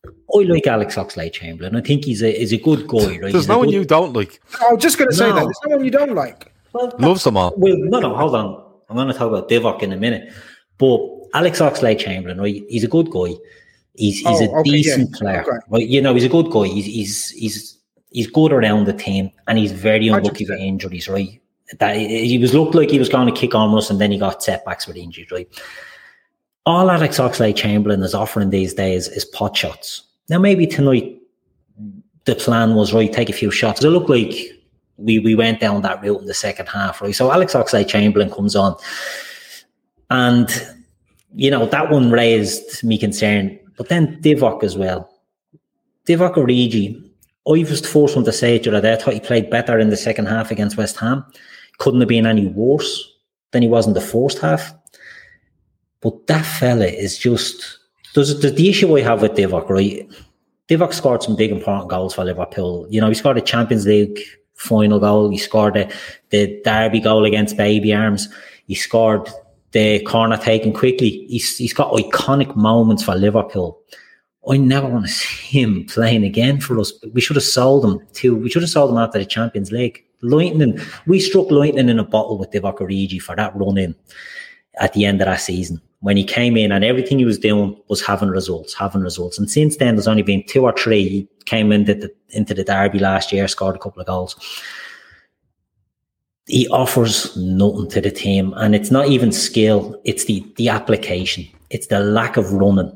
I like Alex Oxley Chamberlain. I think he's a he's a good guy. Right? There's he's no one good... you don't like. I was just going to say no. that. There's no one you don't like. Well, Loves them all. Well, no, no, hold on. I'm going to talk about Divock in a minute. But Alex Oxlade Chamberlain, right? He's a good guy. He's he's oh, a okay, decent yeah. player, okay. right? You know, he's a good guy. He's he's he's he's good around the team, and he's very unlucky with injuries, right? That he was looked like he was going to kick on us, and then he got setbacks with injuries, right? All Alex Oxlade Chamberlain is offering these days is pot shots. Now, maybe tonight the plan was right, take a few shots. It looked like we we went down that route in the second half, right? So Alex Oxlade Chamberlain comes on, and you know that one raised me concern. But then Divock as well, Divock Origi. I was first one to say it the other. I thought he played better in the second half against West Ham. Couldn't have been any worse than he was in the first half. But that fella is just there's the issue I have with Divock, right? Divock scored some big important goals for Liverpool. You know, he scored a Champions League final goal. He scored the, the derby goal against Baby Arms. He scored the corner taken quickly. He's, he's got iconic moments for Liverpool. I never want to see him playing again for us. We should have sold him to. We should have sold him after the Champions League. Lightning. We struck lightning in a bottle with Divock Origi for that run in at the end of that season when he came in and everything he was doing was having results, having results. And since then, there's only been two or three. He came into the, into the derby last year, scored a couple of goals. he offers nothing to the team, and it's not even skill; it's the the application, it's the lack of running,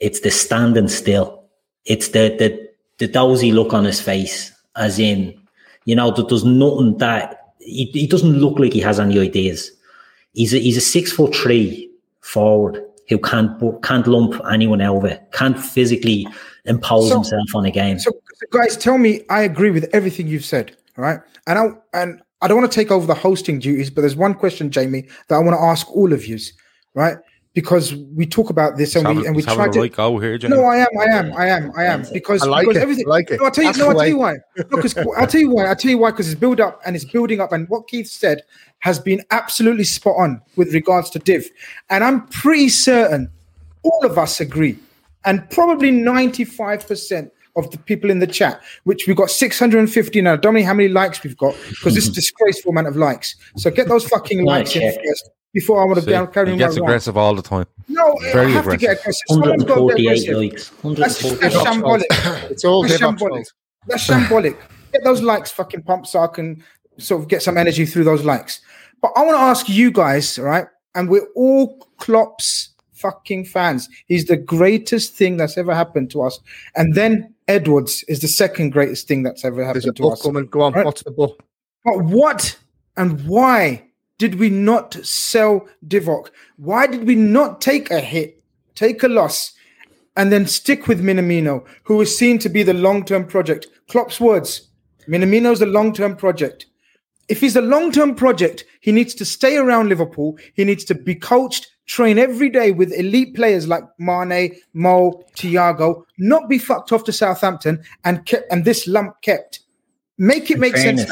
it's the standing still, it's the the the dozy look on his face, as in, you know, that there's nothing that he, he doesn't look like he has any ideas. He's a, he's a six foot three forward who can't can't lump anyone over, can't physically impose so, himself on a game. So, guys, tell me, I agree with everything you've said, right? And I and I don't want to take over the hosting duties, but there's one question, Jamie, that I want to ask all of you, right? Because we talk about this and we and we try to. Right go here, Jamie. No, I am, I am, I am, I am. Because, like because it. everything. I like it. No, I'll tell you. That's no, I'll tell you way. why. No, I'll tell you why. I'll tell you why. Because it's build up and it's building up, and what Keith said has been absolutely spot on with regards to Div, and I'm pretty certain all of us agree, and probably 95 percent of the people in the chat, which we've got 650 now. Don't know how many likes we've got because this is disgraceful amount of likes. So get those fucking likes in first before I want to See, be carrying he gets my rant. aggressive all the time. No, Very I have to get aggressive. Someone's got 148 aggressive. likes. That's, 148. that's shambolic. It's all That's Divock's shambolic. fault. That's shambolic. Get those likes fucking pumped so I can sort of get some energy through those likes. But I want to ask you guys, right? And we're all Klopp's fucking fans. He's the greatest thing that's ever happened to us. And then Edwards is the second greatest thing that's ever There's happened a to book us. coming. Go on. Right. What's the book? But what and why did we not sell Divock? Why did we not take a hit, take a loss, and then stick with Minamino, who is seen to be the long-term project? Klopp's words: Minamino's a long-term project. If he's a long-term project, he needs to stay around Liverpool. He needs to be coached, train every day with elite players like Mane, Mo, Thiago, not be fucked off to Southampton and kept, and this lump kept. Make it make sense.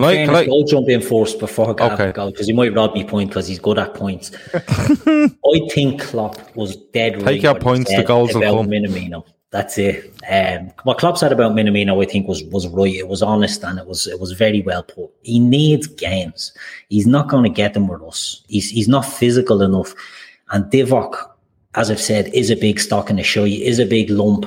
Lad. In Can I- can fairness, I- I'll jump in first before Gav Okay. because he might rob me point because he's good at points. I think Klopp was dead right. your points, the goals will come. Minamino. That's it. Um, what Klopp said about Minamino, I think, was was right. It was honest and it was it was very well put. He needs games. He's not going to get them with us. He's he's not physical enough. And Divock, as I've said, is a big stock in the show. He is a big lump,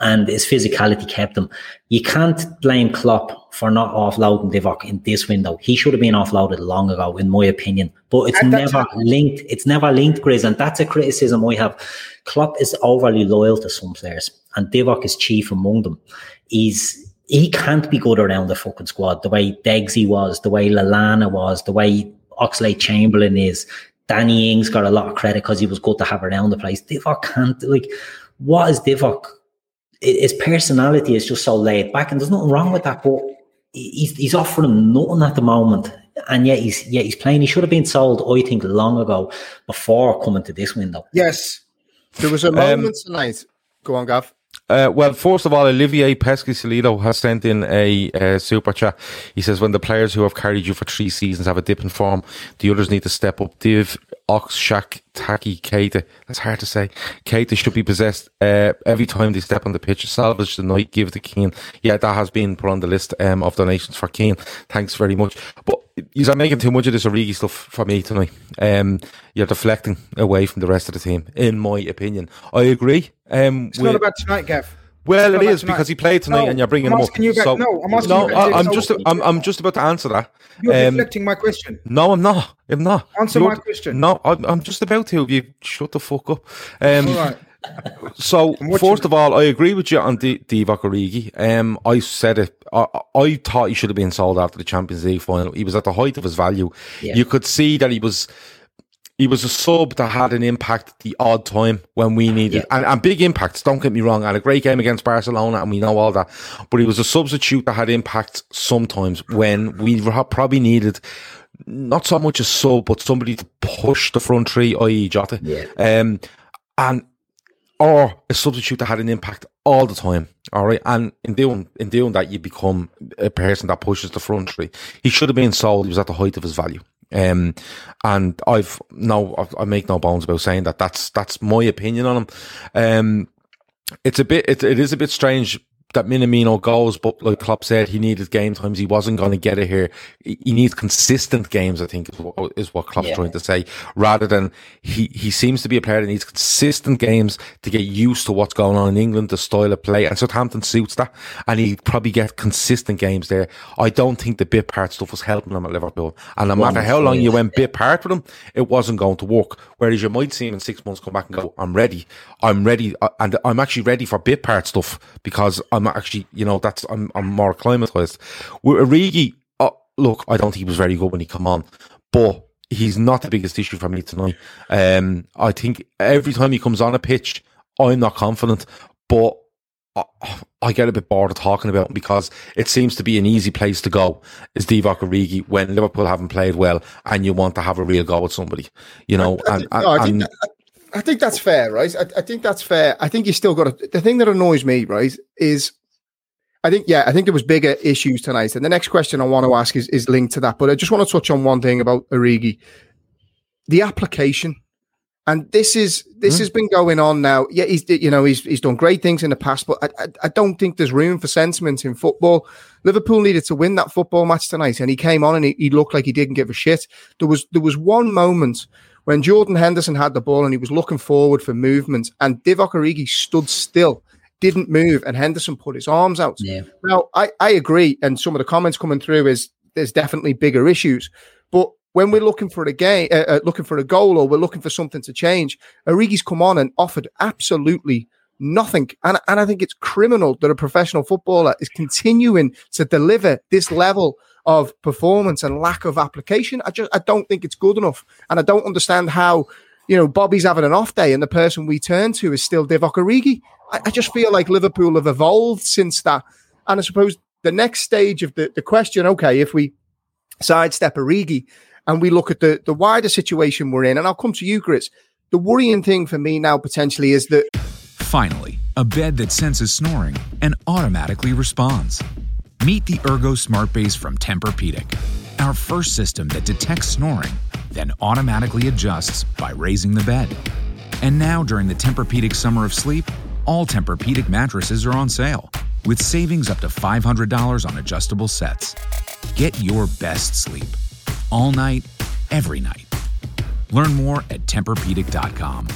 and his physicality kept him. You can't blame Klopp for not offloading Divock in this window. He should have been offloaded long ago, in my opinion. But it's At never linked. It's never linked, Grizz, and that's a criticism I have. Klopp is overly loyal to some players, and Divock is chief among them. He's he can't be good around the fucking squad the way Degsy was, the way Lallana was, the way Oxley Chamberlain is. Danny Ings got a lot of credit because he was good to have around the place. Divock can't like. What is Divock? I- His personality is just so laid back, and there's nothing wrong with that. But he's he's offering nothing at the moment, and yet he's yet he's playing. He should have been sold, I think, long ago before coming to this window. Yes. There was a um, moment tonight. Go on, Gav. Uh, well, first of all, Olivier Pesky Salido has sent in a uh, super chat. He says, when the players who have carried you for three seasons have a dip in form, the others need to step up. Div, Ox, Shaq, Taki, Keita. That's hard to say. Keita should be possessed uh, every time they step on the pitch. Salvage the night, give to Keane. Yeah, that has been put on the list um, of donations for Keane. Thanks very much. But you're making too much of this Origi stuff for me tonight. Um, you're deflecting away from the rest of the team, in my opinion. I agree. Um, It's not about tonight, Gav. well, It's it not about is because he played tonight, No, and you're bringing I'm him up. you about- So- no, I'm asking no, you about I, I'm just, I'm, I'm just about to answer that. You're Um, deflecting my question. no, I'm not. I'm not. Answer You're- my question. No, I'm, I'm just about to. You shut the fuck up. Um, All right. so first of all, I agree with you on D- Divock Origi. Um, I said it. I, I thought he should have been sold after the Champions League final. He was at the height of his value. Yeah. You could see that he was. He was a sub that had an impact at the odd time when we needed, and, and big impacts. Don't get me wrong, and a great game against Barcelona, and we know all that. But he was a substitute that had impact sometimes when we probably needed not so much a sub, but somebody to push the front three, i.e., Jota. Yeah. Um, and or a substitute that had an impact all the time. All right, and in doing in doing that, you become a person that pushes the front three. He should have been sold. He was at the height of his value. Um, and I've no, I- make no bones about saying that. That's that's my opinion on him. Um, it's a bit, it, it is a bit strange that Minamino goes, but like Klopp said, he needed game times. He wasn't going to get it here. He needs consistent games. I think is what, is what Klopp's yeah. trying to say. Rather than he he seems to be a player that needs consistent games to get used to what's going on in England, the style of play, and Southampton suits that. And he probably get consistent games there. I don't think the bit part stuff was helping him at Liverpool. And no matter how long you went bit part with him, it wasn't going to work. Whereas you might see him in six months come back and go, "I'm ready. I'm ready, uh, and I'm actually ready for bit part stuff because I'm actually, you know, that's I'm I'm more acclimatized. With Origi, uh, look, I don't think he was very good when he come on, but he's not the biggest issue for me tonight. Um, I think every time he comes on a pitch, I'm not confident, but I, I get a bit bored of talking about him because it seems to be an easy place to go. Is Divock Origi when Liverpool haven't played well and you want to have a real go with somebody, you know? And, no, I, think that, I think that's fair, right? I, I think that's fair. I think you still got to. The thing that annoys me, right, is I think, yeah, I think there was bigger issues tonight. And the next question I want to ask is, is linked to that. But I just want to touch on one thing about Origi. The application. And this is this mm. has been going on now. Yeah, he's you know he's he's done great things in the past, but I, I, I don't think there's room for sentiment in football. Liverpool needed to win that football match tonight, and he came on and he, he looked like he didn't give a shit. There was there was one moment when Jordan Henderson had the ball and he was looking forward for movement, and Divock Origi stood still, didn't move, and Henderson put his arms out. Yeah. Now, I, I agree, and some of the comments coming through is there's definitely bigger issues, but when we're looking for a game, uh, uh, looking for a goal, or we're looking for something to change, Origi's come on and offered absolutely nothing. And, and I think it's criminal that a professional footballer is continuing to deliver this level of performance and lack of application. I just I don't think it's good enough, and I don't understand how you know Bobby's having an off day and the person we turn to is still Divock Origi. I, I just feel like Liverpool have evolved since that, and I suppose the next stage of the the question, okay, if we sidestep Origi and we look at the the wider situation we're in, and I'll come to you, Chris. The worrying thing for me now potentially is that finally a bed that senses snoring and automatically responds Meet the Ergo Smart Base from Tempur-Pedic, our first system that detects snoring, then automatically adjusts by raising the bed. And now, during the Tempur-Pedic Summer of Sleep, all Tempur-Pedic mattresses are on sale, with savings up to $500 on adjustable sets. Get your best sleep, all night, every night. Learn more at TempurPedic.com.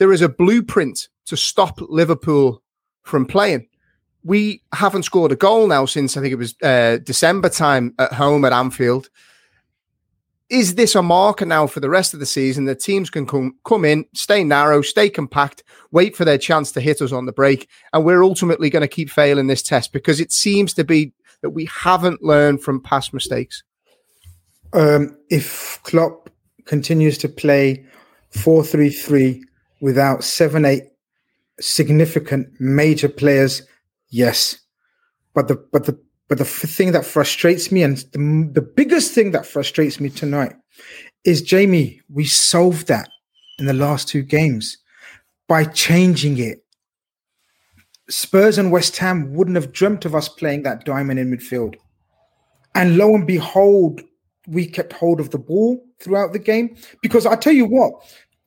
There is a blueprint to stop Liverpool from playing we haven't scored a goal now since I think it was uh, December time at home at Anfield. Is this a marker now for the rest of the season that teams can come come in, stay narrow, stay compact, wait for their chance to hit us on the break, and we're ultimately going to keep failing this test because it seems to be that we haven't learned from past mistakes. Um, if Klopp continues to play four three three without seven eight significant major players Yes, but the but the but the thing that frustrates me, and the, the biggest thing that frustrates me tonight, is Jamie. We solved that in the last two games by changing it. Spurs and West Ham wouldn't have dreamt of us playing that diamond in midfield. And lo and behold, we kept hold of the ball throughout the game. Because I tell you what,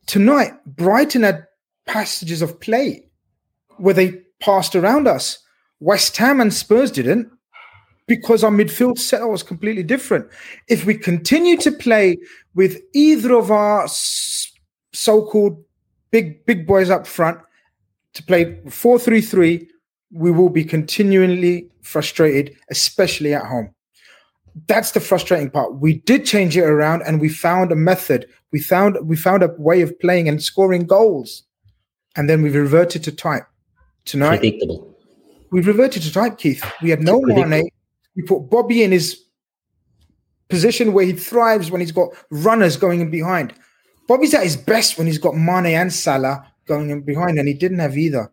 tonight, Brighton had passages of play where they passed around us. West Ham and Spurs didn't because our midfield setup was completely different. If we continue to play with either of our so-called big big boys up front to play 4-3-3, we will be continually frustrated, especially at home. That's the frustrating part. We did change it around and we found a method. We found we found a way of playing and scoring goals. And then we reverted to type. Tonight predictable we reverted to type, Keith. We had no Mane. We put Bobby in his position where he thrives when he's got runners going in behind. Bobby's at his best when he's got Mane and Salah going in behind, and he didn't have either.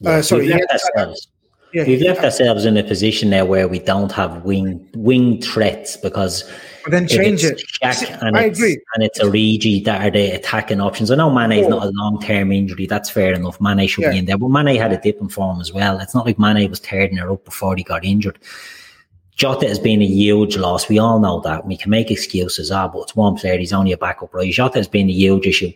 Yeah, uh, sorry, we've left, ourselves, yeah, we've left ourselves in a position now where we don't have wing wing threats because but then change it. Shaq and I agree. And it's Origi that are the attacking options. I know Mane is not a long term injury. That's fair enough. Mane should yeah. be in there. But Mane had a dip in form as well. It's not like Mane was tearing her up before he got injured. Jota has been a huge loss. We all know that. We can make excuses. Ah, but it's one player. He's only a backup, right? Jota has been a huge issue.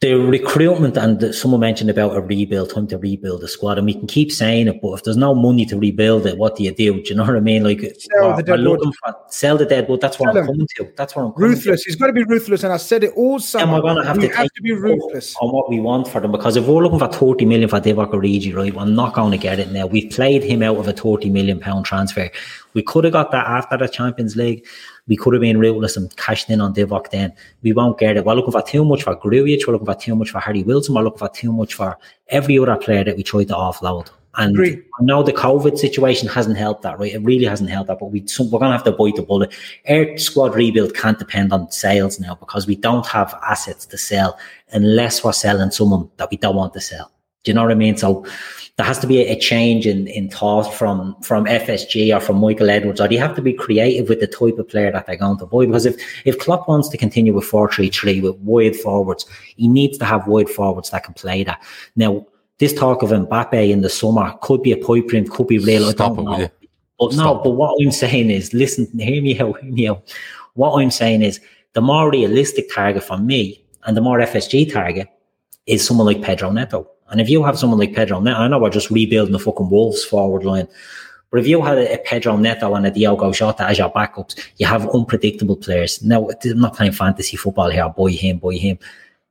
The recruitment and someone mentioned about a rebuild, time to rebuild the squad, and we can keep saying it, but if there's no money to rebuild it, what do you do? Do you know what I mean? Like sell the deadwood. sell the dead wood. That's what Sell I'm him. coming to. That's what I'm Ruthless. He's got to be ruthless, and I said it all summer. And we're going to have to have to be ruthless. on what we want for them because if we're looking for 30 million for Divock Origi, right, we're not going to get it now. We've played him out of a 30 million pound transfer. We could have got that after the Champions League. We could have been ruthless and cashed in on Divock then. We won't get it. We're looking for too much for Grujic. We're looking for too much for Harry Wilson. We're looking for too much for every other player that we tried to offload. And Agree. I know the COVID situation hasn't helped that, right? It really hasn't helped that, but we, we're going to have to bite the bullet. Our squad rebuild can't depend on sales now because we don't have assets to sell unless we're selling someone that we don't want to sell. Do you know what I mean? So there has to be a, change in, in thought from, from FSG or from Michael Edwards, or they have to be creative with the type of player that they're going to buy. Because if, if Klopp wants to continue with 4 3 3 with wide forwards, he needs to have wide forwards that can play that. Now, this talk of Mbappe in the summer could be a pipe dream, could be real. Stop I don't know. But no, but what I'm saying is, listen, hear me out, hear me out. What I'm saying is, the more realistic target for me and the more FSG target is someone like Pedro Neto. And if you have someone like Pedro Neto, I know we're just rebuilding the fucking Wolves forward line, but if you had a, a Pedro Neto and a Diogo Jota as your backups, you have unpredictable players. Now, I'm not playing fantasy football here, boy him, boy him.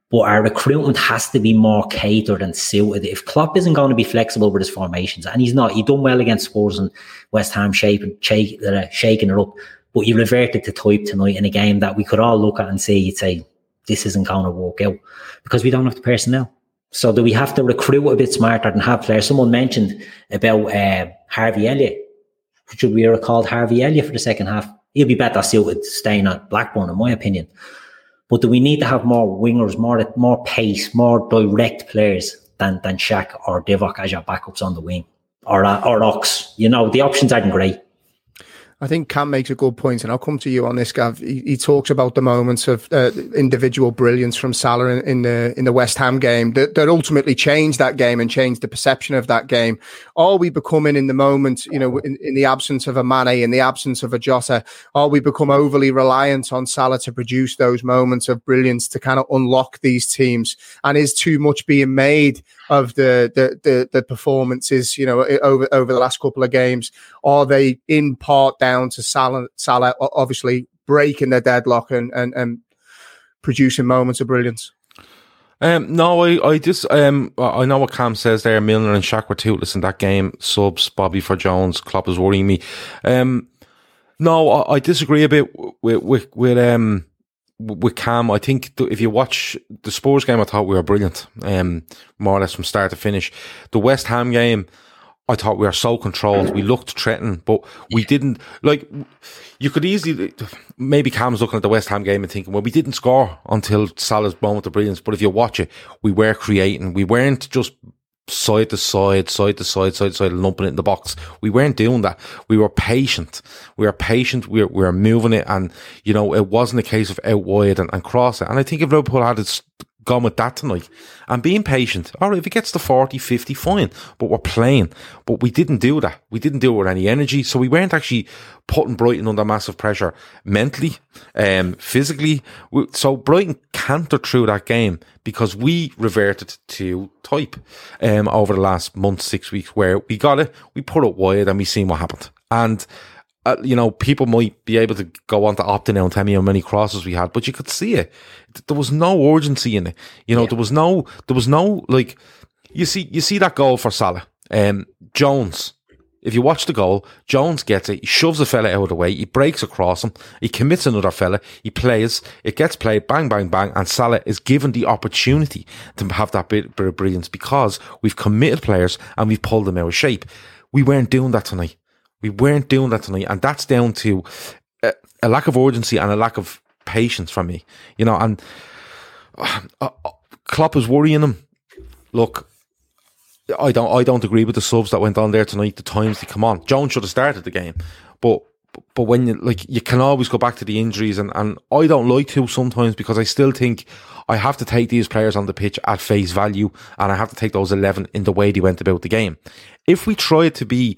But our recruitment has to be more catered and suited. If Klopp isn't going to be flexible with his formations, and he's not, he done well against Spurs and West Ham, shaping, shake, uh, shaking it up. But he reverted to type tonight in a game that we could all look at and say, you'd say, this isn't going to work out because we don't have the personnel. So do we have to recruit a bit smarter and have players? Someone mentioned about uh, Harvey Elliott. Should we have called Harvey Elliott for the second half? He'll be better suited staying at Blackburn, in my opinion. But do we need to have more wingers, more more pace, more direct players than than Shaq or Divock as your backups on the wing, or or Ox? You know the options aren't great. I think Cam makes a good point, and I'll come to you on this, Gav. He, he talks about the moments of uh, individual brilliance from Salah in, in, the in the West Ham game that, that ultimately changed that game and changed the perception of that game. Are we becoming in the moment, you know, in, in the absence of a Mane, in the absence of a Jota, are we become overly reliant on Salah to produce those moments of brilliance to kind of unlock these teams? And is too much being made of the the the, the performances, you know, over over the last couple of games? Are they in part down to Salah, Salah obviously breaking the deadlock and, and, and producing moments of brilliance? Um, no, I, I just, um, I know what Cam says there. Milner and Shaq were toothless in that game. Subs, Bobby for Jones, Klopp is worrying me. Um, no, I, I disagree a bit with, with, with, um, with Cam. I think th- if you watch the Spurs game, I thought we were brilliant. Um, more or less from start to finish. The West Ham game, I thought we were so controlled. We looked threatened, but we didn't like. You could easily maybe Cam's looking at the West Ham game and thinking, well, we didn't score until Salah's moment of brilliance. But if you watch it, we were creating. We weren't just side to side, side to side, side to side, lumping it in the box. We weren't doing that. We were patient. We were patient. We were, we were moving it, and you know, it wasn't a case of out wide and, and cross it. And I think if Liverpool had it gone with that tonight and being patient. All right, if it gets to 40, 50, fine. But we're playing. But we didn't do that. We didn't do it with any energy. So we weren't actually putting Brighton under massive pressure mentally, um, physically. So Brighton cantered through that game because we reverted to type um, over the last month, six weeks, where we got it, we put it wide and we seen what happened. And uh, you know, people might be able to go on to Opta now and tell me how many crosses we had, but you could see it. There was no urgency in it. You know, yeah. there was no, there was no like, you see, you see that goal for Salah. Um, Jones. If you watch the goal, Jones gets it. He shoves a fella out of the way. He breaks across him. He commits another fella. He plays. It gets played. Bang, bang, bang. And Salah is given the opportunity to have that bit, bit of brilliance because we've committed players and we've pulled them out of shape. We weren't doing that tonight. We weren't doing that tonight, and that's down to a, a, lack of urgency and a lack of patience from me. You know, and uh, uh, Klopp is worrying him. Look, I don't, I don't agree with the subs that went on there tonight. The times they come on, Jones should have started the game, but but when you like, you can always go back to the injuries, and and I don't like to sometimes because I still think I have to take these players on the pitch at face value, and I have to take those eleven in the way they went about the game. If we try to be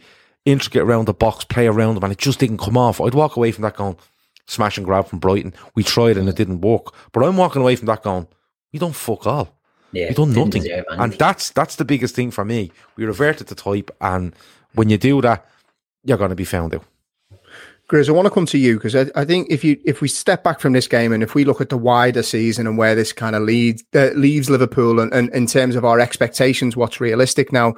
intricate around the box, play around them, and it just didn't come off. I'd walk away from that going, smash and grab from Brighton. We tried and it didn't work. But I'm walking away from that going, we don't fuck all. Yeah, you done nothing, deserve and that's that's the biggest thing for me. We reverted to type, and when you do that, you're going to be found out. Grizz, I want to come to you because I, I think if you if we step back from this game and if we look at the wider season and where this kind of leads uh, leaves Liverpool and, and in terms of our expectations, what's realistic now,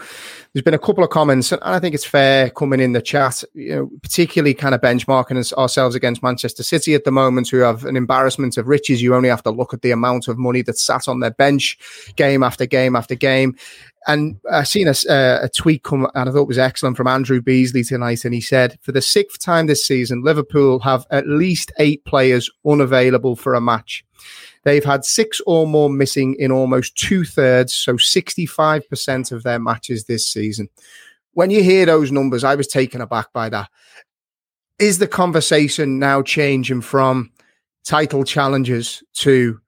there's been a couple of comments and I think it's fair coming in the chat, you know, particularly kind of benchmarking ourselves against Manchester City at the moment, who have an embarrassment of riches. You only have to look at the amount of money that's sat on their bench, game after game after game. And I seen a, a tweet come, and I thought it was excellent from Andrew Beasley tonight. And he said, for the sixth time this season, Liverpool have at least eight players unavailable for a match. They've had six or more missing in almost two thirds, so 65% of their matches this season. When you hear those numbers, I was taken aback by that. Is the conversation now changing from title challenges to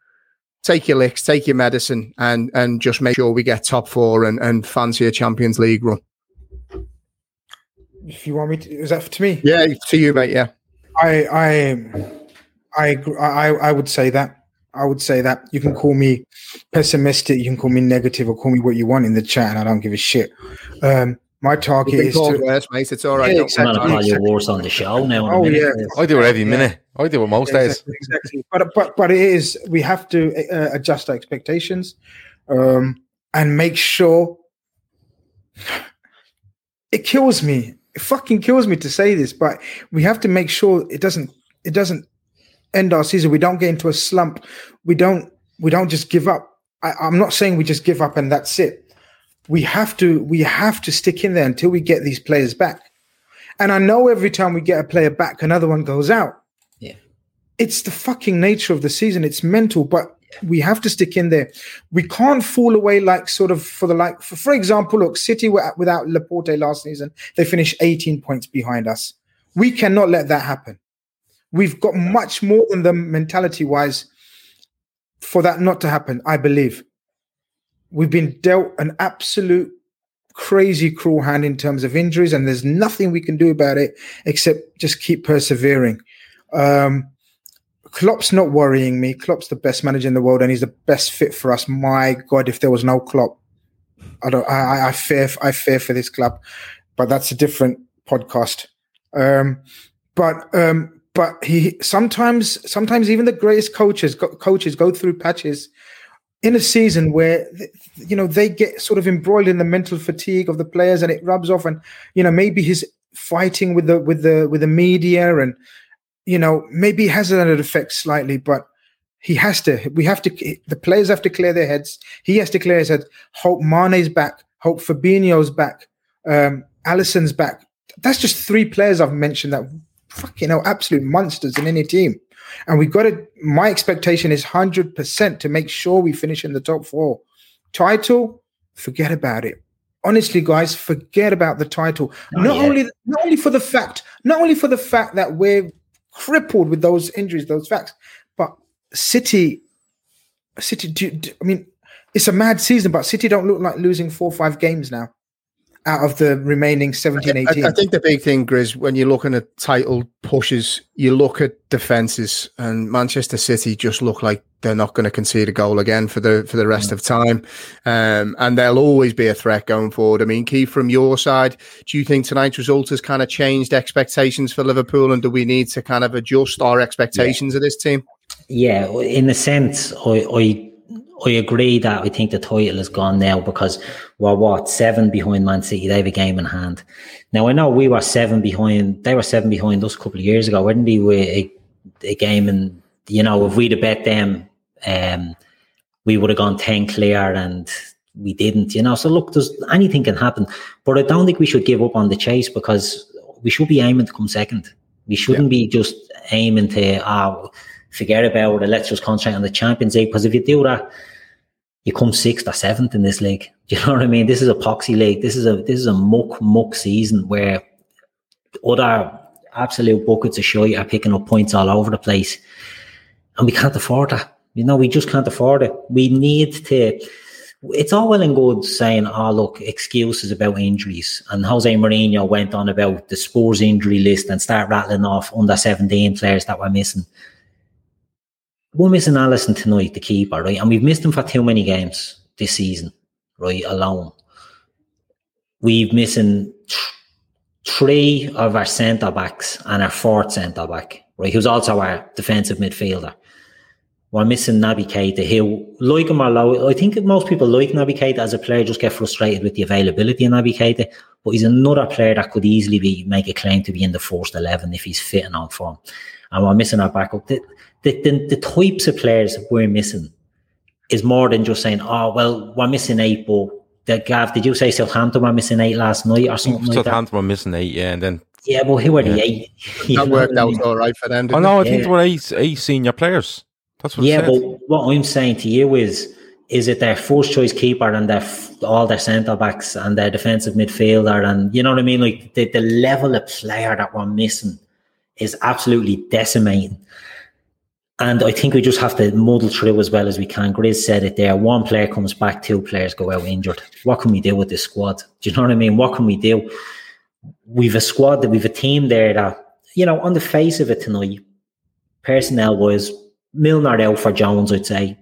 take your licks, take your medicine, and and just make sure we get top four and, and fancy a Champions League run. If you want me to, is that to me? Yeah, to you, mate. Yeah, I I I I I would say that. I would say that you can call me pessimistic, you can call me negative, or call me what you want in the chat, and I don't give a shit. Um, my target You've been is called to, worse, mate. It's all right. Yeah, Don't- exactly. I'm going to call you worse on the show now. Oh, minute. yeah. I do it every Yeah. minute. I do it most days. exactly, exactly. But but but it is we have to uh, adjust our expectations, um, and make sure. It kills me. It fucking kills me to say this, but we have to make sure it doesn't. It doesn't end our season. We don't get into a slump. We don't. We don't just give up. I, I'm not saying we just give up and that's it. We have to. We have to stick in there until we get these players back. And I know every time we get a player back, another one goes out Yeah. it's the fucking nature of the season. It's mental, but we have to stick in there. We can't fall away like sort of for the like. For, for example, look, City were at- without Laporte last season, they finished 18 points behind us. We cannot let that happen. We've got much more than them mentality wise for that not to happen. I believe we've been dealt an absolute crazy cruel hand in terms of injuries, and there's nothing we can do about it except just keep persevering. Um, Klopp's not worrying me. Klopp's the best manager in the world, and he's the best fit for us. My God, if there was no Klopp, I don't. I, I- fear. I fear for this club, but that's a different podcast. Um, but um, but he sometimes sometimes even the greatest coaches coaches go through patches in a season where you know they get sort of embroiled in the mental fatigue of the players, and it rubs off. And you know maybe he's fighting with the with the with the media and you know, maybe has an effect slightly, but he has to. We have to. The players have to clear their heads. He has to clear his head. Hope Mane's back. Hope Fabinho's back. Um, Alisson's back. That's just three players I've mentioned that fucking hell, absolute monsters in any team. And we've got to. My expectation is hundred percent to make sure we finish in the top four. Title, forget about it. Honestly, guys, forget about the title. not yeah. only not only for the fact, not only for the fact that we're crippled with those injuries, those facts. But City, City, do, do- I mean, it's a mad season, but City don't look like losing four or five games now out of the remaining 17, 18. I, I think the big thing, Grizz, when you're looking at title pushes, you look at defenses, and Manchester City just look like they're not going to concede a goal again for the for the rest of time, um, and they'll always be a threat going forward. I mean, Keith, from your side, do you think tonight's result has kind of changed expectations for Liverpool, and do we need to kind of adjust our expectations of this team? Yeah, in a sense, I, I I agree that I think the title is gone now because we're what seven behind Man City. They have a game in hand. Now I know we were seven behind. They were seven behind us a couple of years ago, wouldn't? With a, a game, and you know, if we'd have bet them, um, we would have gone ten clear, and we didn't. You know, so look, there's anything can happen, but I don't think we should give up on the chase because we should be aiming to come second. We shouldn't be just aiming to ah forget about it. Let's just concentrate on the Champions League because if you do that, you come sixth or seventh in this league. Do you know what I mean? This is a poxy league. This is a this is a muck muck season where other absolute buckets of shit are picking up points all over the place, and we can't afford that. You know, we just can't afford it. We need to. It's all well and good saying, "Oh, look, excuses about injuries." And Jose Mourinho went on about the Spurs injury list and start rattling off under seventeen players that were missing. We're missing Alisson tonight, the keeper, right? And we've missed him for too many games. this season, right? Alone, we've missing three of our centre backs and our fourth centre back, right? Who's also our defensive midfielder. We're missing Naby Keita, who, like him or low, I think most people like Naby Keita as a player, just get frustrated with the availability of Naby Keita. But he's another player that could easily be make a claim to be in the first 11 if he's fit and on form. And we're missing our backup. The, the, the, the types of players we're missing is more than just saying, oh, well, we're missing eight, but the, Gav, did you say Southampton were missing eight last night or something like Southampton were missing eight, yeah, and then yeah, but who are Yeah. the eight? That worked out all right for them. Oh Didn't no, I it? think Yeah. there were eight, eight senior players. That's what. yeah, it but what I'm saying to you is, is it their first choice keeper and their all their centre backs and their defensive midfielder and you know what I mean? Like the, the level of player that we're missing is absolutely decimating. And I think we just have to muddle through as well as we can. Grizz said it there. One player comes back, two players go out injured. What can we do with this squad? Do you know what I mean? What can we do? We've a squad that we've a team there that, you know, on the face of it tonight, personnel wise, Milner out for Jones, I'd say.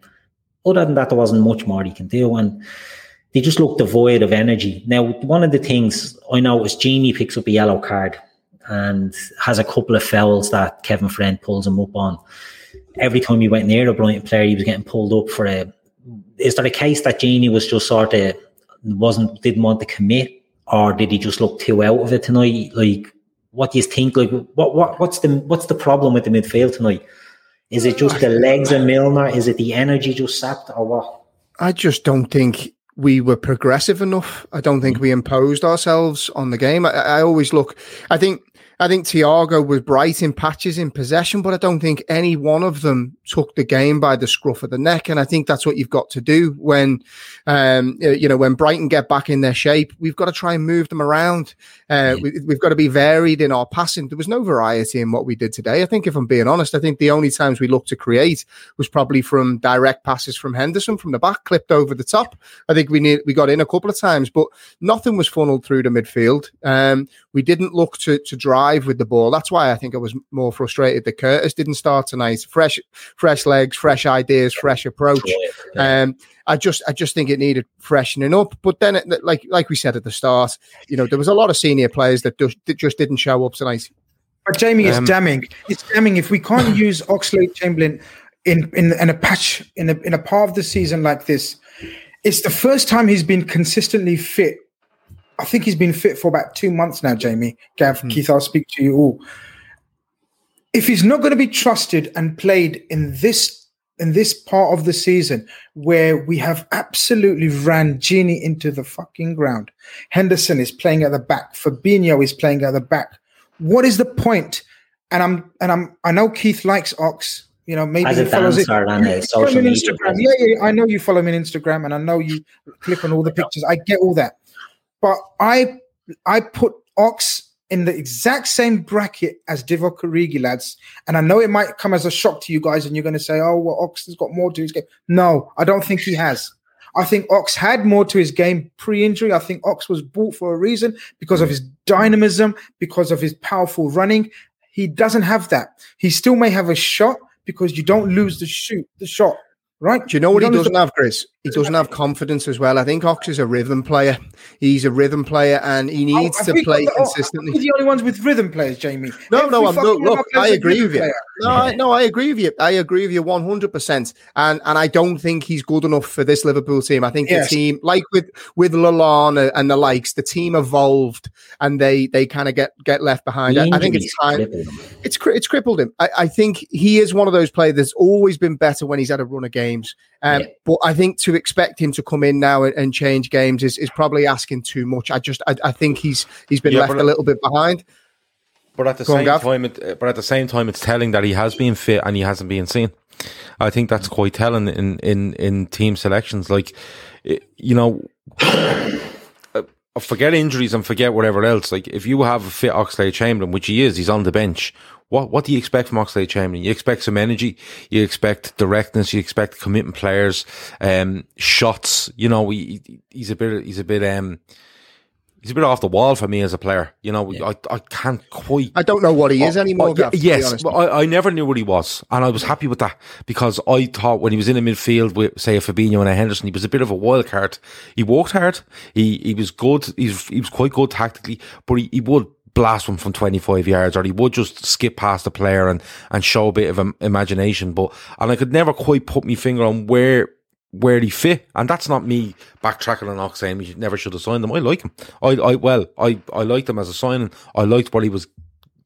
Other than that, there wasn't much more he can do. And they just look devoid of energy. Now, one of the things I know is Gini picks up a yellow card and has a couple of fouls that Kevin Friend pulls him up on. Every time he went near a Brighton player, he was getting pulled up for a. Is there a case that Gini was just sort of wasn't didn't want to commit, or did he just look too out of it tonight? Like, what do you think? Like, what what what's the what's the problem with the midfield tonight? Is it just the legs of Milner? Is it the energy just sapped, or what? I just don't think we were progressive enough. I don't think hmm. we imposed ourselves on the game. I, I always look. I think. I think Thiago was bright in patches in possession, but I don't think any one of them took the game by the scruff of the neck. And I think that's what you've got to do when, um, you know, when Brighton get back in their shape. We've got to try and move them around. Uh, we, we've got to be varied in our passing. There was no variety in what we did today. I think, if I'm being honest, I think the only times we looked to create was probably from direct passes from Henderson from the back, clipped over the top. I think we need we got in a couple of times, but nothing was funneled through the midfield. Um, we didn't look to to drive with the ball. That's why I think I was more frustrated that Curtis didn't start tonight. Fresh, fresh legs, fresh ideas, fresh approach. Um, I just I just think it needed freshening up. But then, it, like like we said at the start, you know, there was a lot of senior players that just, that just didn't show up tonight. But Jamie, it's Um, damning. It's damning if we can't use Oxlade Chamberlain in, in in a patch in a in a part of the season like this. It's the first time he's been consistently fit. I think he's been fit for about two months now, Jamie. Gav, hmm. Keith, I'll speak to you all. If he's not going to be trusted and played in this in this part of the season where we have absolutely ran Gini into the fucking ground, Henderson is playing at the back, Fabinho is playing at the back. What is the point? And I'm and I'm I know Keith likes Ox. You know, maybe As he a follows it. dancer and a You social media Instagram. Yeah, yeah, I know you follow me on Instagram, and I know you click on all the pictures. I get all that, but I I put Ox in the exact same bracket as Divock Origi, lads. And I know it might come as a shock to you guys, and you're going to say, "Oh, well, Ox has got more to his game." No, I don't think he has. I think Ox had more to his game pre-injury. I think Ox was bought for a reason because of his dynamism, because of his powerful running. He doesn't have that. He still may have a shot because you don't lose the shoot, the shot, right? Do you know what he don't doesn't have, Chris? He doesn't have confidence as well. I think Ox is a rhythm player. He's a rhythm player, and he oh, needs Oh, to play the- oh, consistently. We're the only ones with rhythm players, Jamie. No, Every no, I'm, fucking look, look, I agree with you. player. No, I, no, I agree with you. I agree with you 100%. And and I don't think he's good enough for this Liverpool team. I think Yes. the team, like with with Lallana and the likes, the team evolved and they they kind of get get left behind. I, I think it's time. It's it's crippled him. I, I think he is one of those players that's always been better when he's had a run of games. Um, But I think to expect him to come in now and, and change games is, is probably asking too much. I just I, I think he's he's been Yeah, left a little bit behind. But at the Go same Gav. time, it, but at the same time, it's telling that he has been fit and he hasn't been seen. I think that's quite telling in in in team selections. Like, you know, uh, forget injuries and forget whatever else. Like, if you have a fit Oxley Chamberlain, which he is, he's on the bench. What what do you expect from Oxlade Chamberlain? You expect some energy. You expect directness. You expect committing players, um, shots. You know, he, he- he's a bit. He's a bit. Um, he's a bit off the wall for me as a player. You know, I, I can't quite. I don't know what he is Oh, anymore. oh, Gav, yes, but I, I never knew what he was, and I was happy with that because I thought when he was in the midfield with say a Fabinho and a Henderson, he was a bit of a wild card. He worked hard. He he was good. He's he was quite good tactically, but he, he would blast one from 25 yards or he would just skip past the player and and show a bit of um, imagination but and I could never quite put my finger on where where he fit, and that's not me backtracking on Ox saying we never should have signed him. I like him. I, I well, I, I liked him as a signing. I liked what he was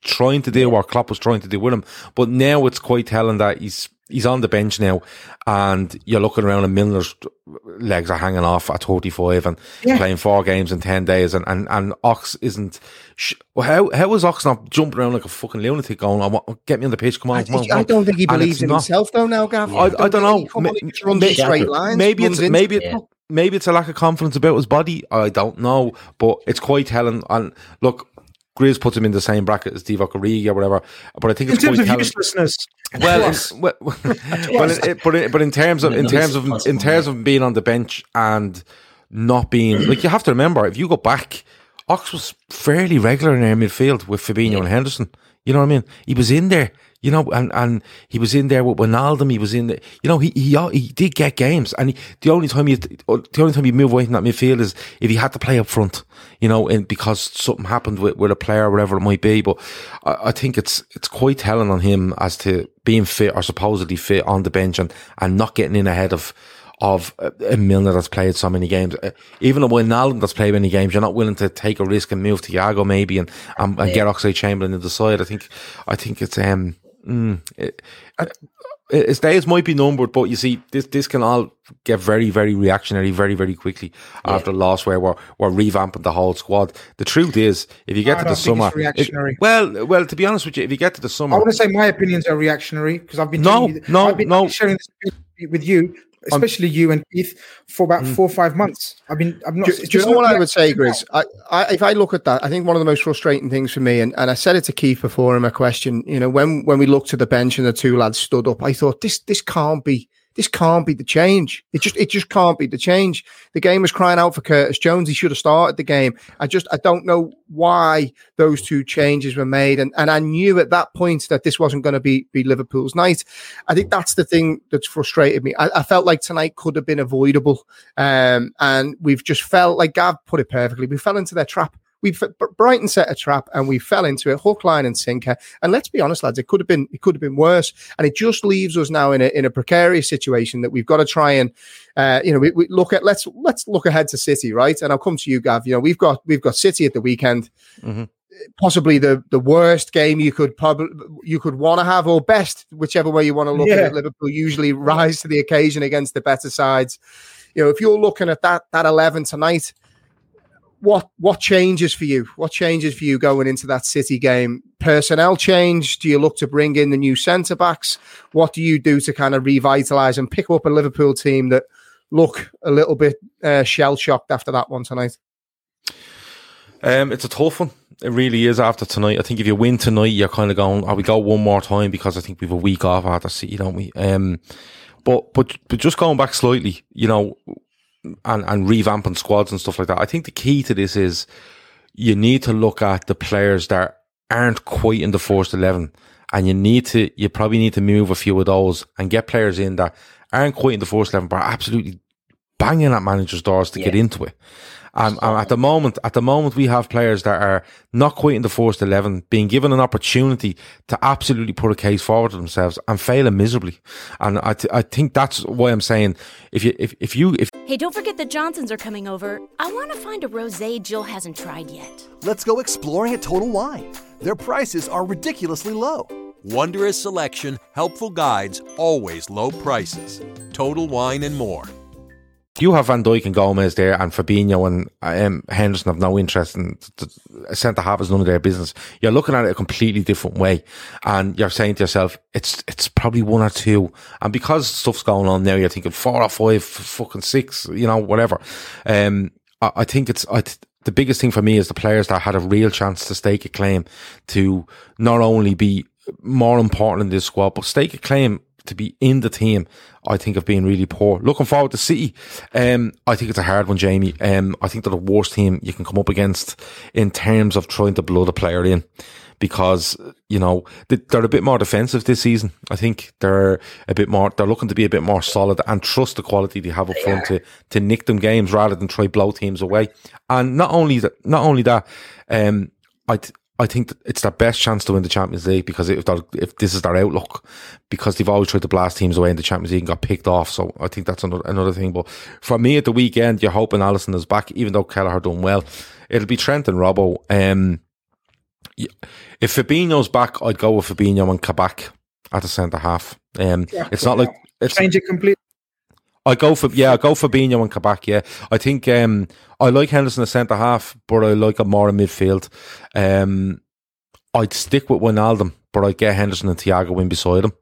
trying to do, what Klopp was trying to do with him. But now it's quite telling that he's he's on the bench now, and you're looking around and Milner's legs are hanging off at 35 and Yeah. playing four games in 10 days, and and, and Ox isn't. Sh- well, how how is Ox not jumping around like a fucking lunatic going? I want, get me on the pitch. Come on, I, come on, I don't think he believes in not. himself though. Now, Gav, I, I don't know. he- come Ma- on, he just runs ma- in straight lines. Maybe it's maybe it. it, maybe it's a lack of confidence about his body. I don't know, but it's quite telling. And look, Grizz puts him in the same bracket as Divock Origi or whatever. But I think In it's terms of telling. uselessness, Well, in, well, well, in, it- but in, but in terms of in terms of in terms of being on the bench and not being like you have to remember if you go back, Ox was fairly regular in their midfield with Fabinho and Henderson. You know what I mean? He was in there. You know, and, and he was in there with Wijnaldum. He was in the, you know, he, he, he did get games. And he, the only time you, the only time you move away from that midfield is if he had to play up front, you know, and because something happened with, with a player, whatever it might be. But I, I think it's, it's quite telling on him as to being fit or supposedly fit on the bench and, and not getting in ahead of, of a a Milner that's played so many games. Uh, Even a Wijnaldum that's played many games, you're not willing to take a risk and move to Thiago maybe and, and, and get Oxlade Chamberlain in the side. I think, I think it's, um, mm, it, his days might be numbered, but you see, this this can all get very, very reactionary very, very quickly after a loss where we're, we're revamping the whole squad. The truth is, if you get I to the don't think summer, it's reactionary. it- well, well, to be honest with you, if you get to the summer, I want to say my opinions are reactionary because I've been No, you no, I've been no. sharing this with you, especially you and Keith, for about hmm. four or five months. I've been, I'm not. Do, do you just know what I would say, Grizz? I, I, if I look at that, I think one of the most frustrating things for me, and, and I said it to Keith before in my question, you know, when when we looked to the bench and the two lads stood up, I thought this this can't be this can't be the change. It just it just can't be the change. The game was crying out for Curtis Jones. He should have started the game. I just I don't know why those two changes were made, and and I knew at that point that this wasn't going to be be Liverpool's night. I think that's the thing that's frustrated me. I, I felt like tonight could have been avoidable, um, and we've just felt like Gav put it perfectly. We fell into their trap. We Brighton set a trap and we fell into it, hook, line, and sinker. And let's be honest, lads, it could have been it could have been worse. And it just leaves us now in a in a precarious situation that we've got to try and uh, you know we, we look at let's let's look ahead to City, right? And I'll come to you, Gav. You know we've got we've got City at the weekend possibly the the worst game you could probably you could want to have or best whichever way you want to look at it liverpool usually rise to the occasion against the better sides you know if you're looking at that that 11 tonight what what changes for you what changes for you going into that city game personnel change do you look to bring in the new centre backs what do you do to kind of revitalize and pick up a liverpool team that look a little bit uh, shell shocked after that one tonight Um, it's a tough one. It really is after tonight. I think if you win tonight, you're kind of going, oh, we go one more time because I think we've a week off after City, don't we? Um, but, but, but just going back slightly, you know, and, and revamping squads and stuff like that. I think the key to this is you need to look at the players that aren't quite in the first 11 and you need to, you probably need to move a few of those and get players in that aren't quite in the first 11 but are absolutely banging at managers' doors to get into it. Um, and at the moment, at the moment, we have players that are not quite in the first eleven, being given an opportunity to absolutely put a case forward to themselves and failing miserably. And I, th- I think that's why I'm saying if you, if, if you, if Hey, don't forget the Johnsons are coming over. I want to find a rosé Jill hasn't tried yet. Let's go exploring at Total Wine. Their prices are ridiculously low. Wondrous selection, helpful guides, always low prices. Total Wine and more. You have Van Dijk and Gomez there, and Fabinho and um, Henderson have no interest in centre half is none of their business. You're looking at it a completely different way, and you're saying to yourself, it's it's probably one or two. And because stuff's going on there, you're thinking four or five, fucking six, you know, whatever. Um, I, I think it's I. Th- the biggest thing for me is the players that had a real chance to stake a claim to not only be more important in this squad, but stake a claim to be in the team, I think have been really poor. Looking forward to City. Um, I think it's a hard one, Jamie. Um, I think they're the worst team you can come up against in terms of trying to blow the player in because you know they're a bit more defensive this season. I think they're a bit more. They're looking to be a bit more solid and trust the quality they have up front to to nick them games rather than try blow teams away. And not only that, not only that, um, I. I think it's their best chance to win the Champions League because if if this is their outlook, because they've always tried to blast teams away in the Champions League and got picked off. So I think that's another another thing. But for me at the weekend, you're hoping Alisson is back, even though Kelleher done well. It'll be Trent and Robbo. Um, if Fabinho's back, I'd go with Fabinho and Kabak at the centre half. Um, yeah, it's not like it's change it completely. I go for yeah, I go Fabinho and Kabak. Yeah, I think um, I like Henderson at centre half, but I like him more in midfield. Um, I'd stick with Wijnaldum, but I'd get Henderson and Thiago in beside him.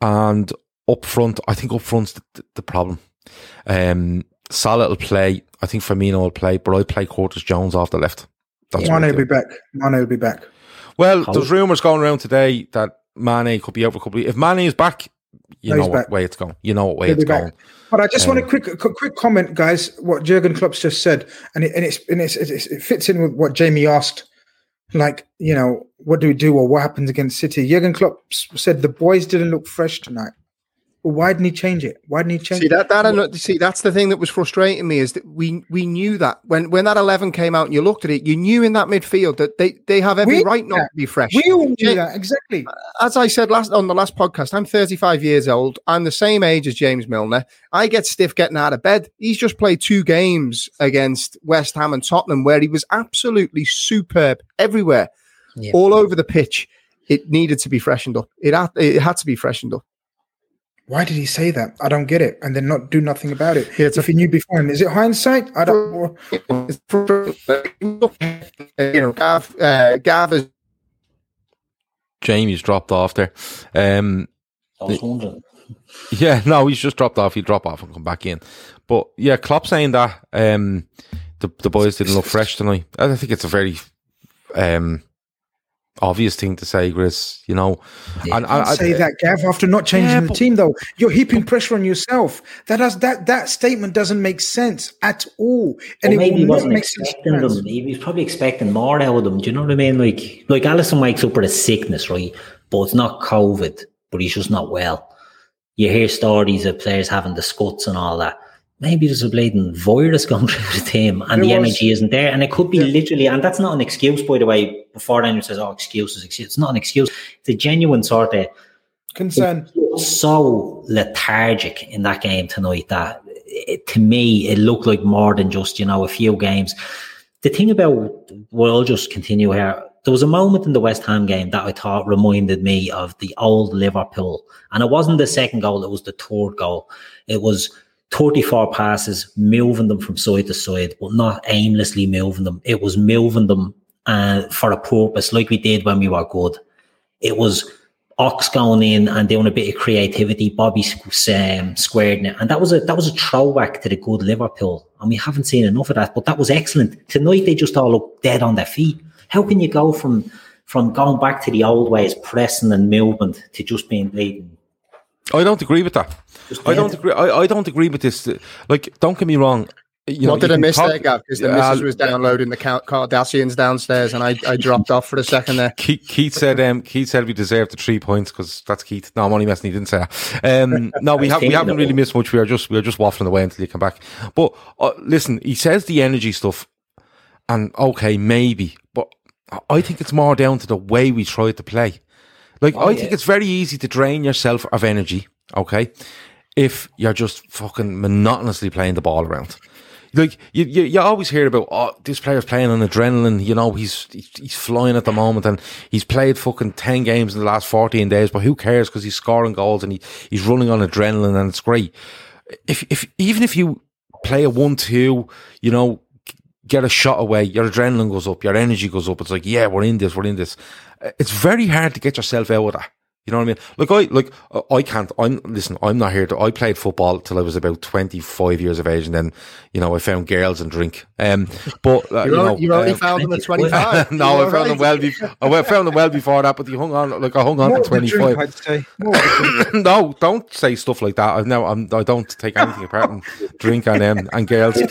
And up front, I think up front's the, the problem. Um, Salah will play. I think Firmino will play, but I'd play Curtis Jones off the left. That's Mane will be back. Mane will be back. Well, How? there's rumours going around today that Mane could be over a couple. Of, if Mane is back, you no, know what way it's going. You know what way He'll it's going. But I just um, want a quick, quick comment, guys. What Jurgen Klopp's just said, and it, and it's and it's, it's, it fits in with what Jamie asked. Like, you know, what do we do or what happens against City? Jurgen Klopp said the boys didn't look fresh tonight. Well, why didn't he change it? Why didn't he change see, that? That and see, that's the thing that was frustrating me is that we we knew that when when that eleven came out and you looked at it, you knew in that midfield that they they have every we, right not to be fresh. We all knew that exactly. Uh, as I said last on the last podcast, I'm 35 years old. I'm the same age as James Milner. I get stiff getting out of bed. He's just played two games against West Ham and Tottenham where he was absolutely superb everywhere, yeah. all over the pitch. It needed to be freshened up. It had, it had to be freshened up. Why did he say that? I don't get it. And then not do nothing about it. Yeah, if he knew before, is it hindsight? I don't. you know, Gav, uh, Gav is. Jamie's dropped off there. Um, I was wondering. Yeah, no, he's just dropped off. He'll drop off and come back in. But yeah, Klopp saying that um, the the boys didn't look fresh tonight. I think it's a very um, obvious thing to say, Chris. You know, yeah, and I, say that, Gav. After not changing yeah, the team, though, you're heaping pressure on yourself. That has that that statement doesn't make sense at all, and well, maybe he wasn't expecting them. He was probably expecting more out of them. Do you know what I mean? Like, like Alisson wakes up with a sickness, right? But it's not COVID, but he's just not well. You hear stories of players having the scuts and all that maybe there's a blatant virus going through the team and the was. energy isn't there. And it could be yeah. literally, and that's not an excuse, by the way, before anyone says, oh, excuses, excuse. It's not an excuse. It's a genuine sort of concern. So lethargic in that game tonight that it, to me, it looked like more than just, you know, a few games. The thing about, we'll just continue here. There was a moment in the West Ham game that I thought reminded me of the old Liverpool. And it wasn't the second goal, it was the third goal. It was 34 passes, moving them from side to side, but not aimlessly moving them. It was moving them uh, for a purpose, like we did when we were good. It was Ox going in and doing a bit of creativity, Bobby um, squared it, and that was a that was a throwback to the good Liverpool, and we haven't seen enough of that. But that was excellent tonight. They just all look dead on their feet. How can you go from from going back to the old ways, pressing and movement, to just being bleeding I don't agree with that. I don't agree. I, I don't agree with this. Like, don't get me wrong. You what know, did I miss talk, there, Gav? Because the uh, missus was downloading the Kardashians downstairs, and I, I dropped off for a second there. Keith, Keith said um, Keith said we deserved the three points because that's Keith. No, I'm only messing. He didn't say that. Um, no, we have we haven't really missed much. We are just we are just waffling away until you come back. But uh, listen, he says the energy stuff, and okay, maybe, but I think it's more down to the way we try to play. Like, oh, I yeah. think it's very easy to drain yourself of energy, okay, if you're just fucking monotonously playing the ball around. Like, you, you, you always hear about, oh, this player's playing on adrenaline, you know, he's, he's flying at the moment and he's played fucking 10 games in the last 14 days, but who cares because he's scoring goals and he, he's running on adrenaline and it's great. If, if, even if you play a 1 2, you know, get a shot away, your adrenaline goes up, your energy goes up. It's like, yeah, we're in this, we're in this. It's very hard to get yourself out of that. You know what I mean? Look, I like I can't. I'm listen. I'm not here to. I played football till I was about 25 years of age, and then you know I found girls and drink. Um, but uh, you, know, you only um, found them at 25. no, You're I found them well. Be- I found them well before that, but you hung on. Like I hung on More to of a drink, 25. I'd say. More of a drink. no, don't say stuff like that. I no, I'm, I don't take anything apart from drink and um, and girls.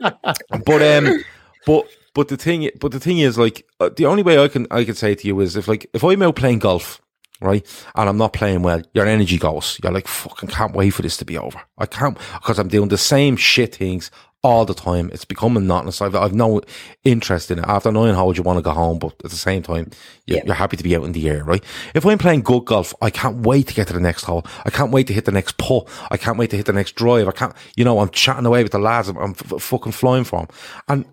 But um, but but the thing, but the thing is, like, uh, the only way I can I can say to you is if like if I'm out playing golf, right, and I'm not playing well, your energy goes. You're like, fucking can't wait for this to be over. I can't because I'm doing the same shit things all the time. It's becoming monotonous. I've, I've no interest in it. After nine holes, you want to go home, but at the same time, you're, you're happy to be out in the air, right? If I'm playing good golf, I can't wait to get to the next hole. I can't wait to hit the next putt. I can't wait to hit the next drive. I can't, you know, I'm chatting away with the lads. I'm, I'm f- fucking flying for them. And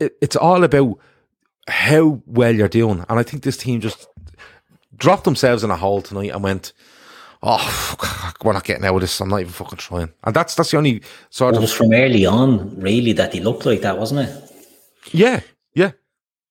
it, it's all about how well you're doing. And I think this team just dropped themselves in a hole tonight and went, oh, fuck, we're not getting out of this. I'm not even fucking trying. And that's that's the only sort It of was from early on, really, that he looked like that, wasn't it? yeah, yeah.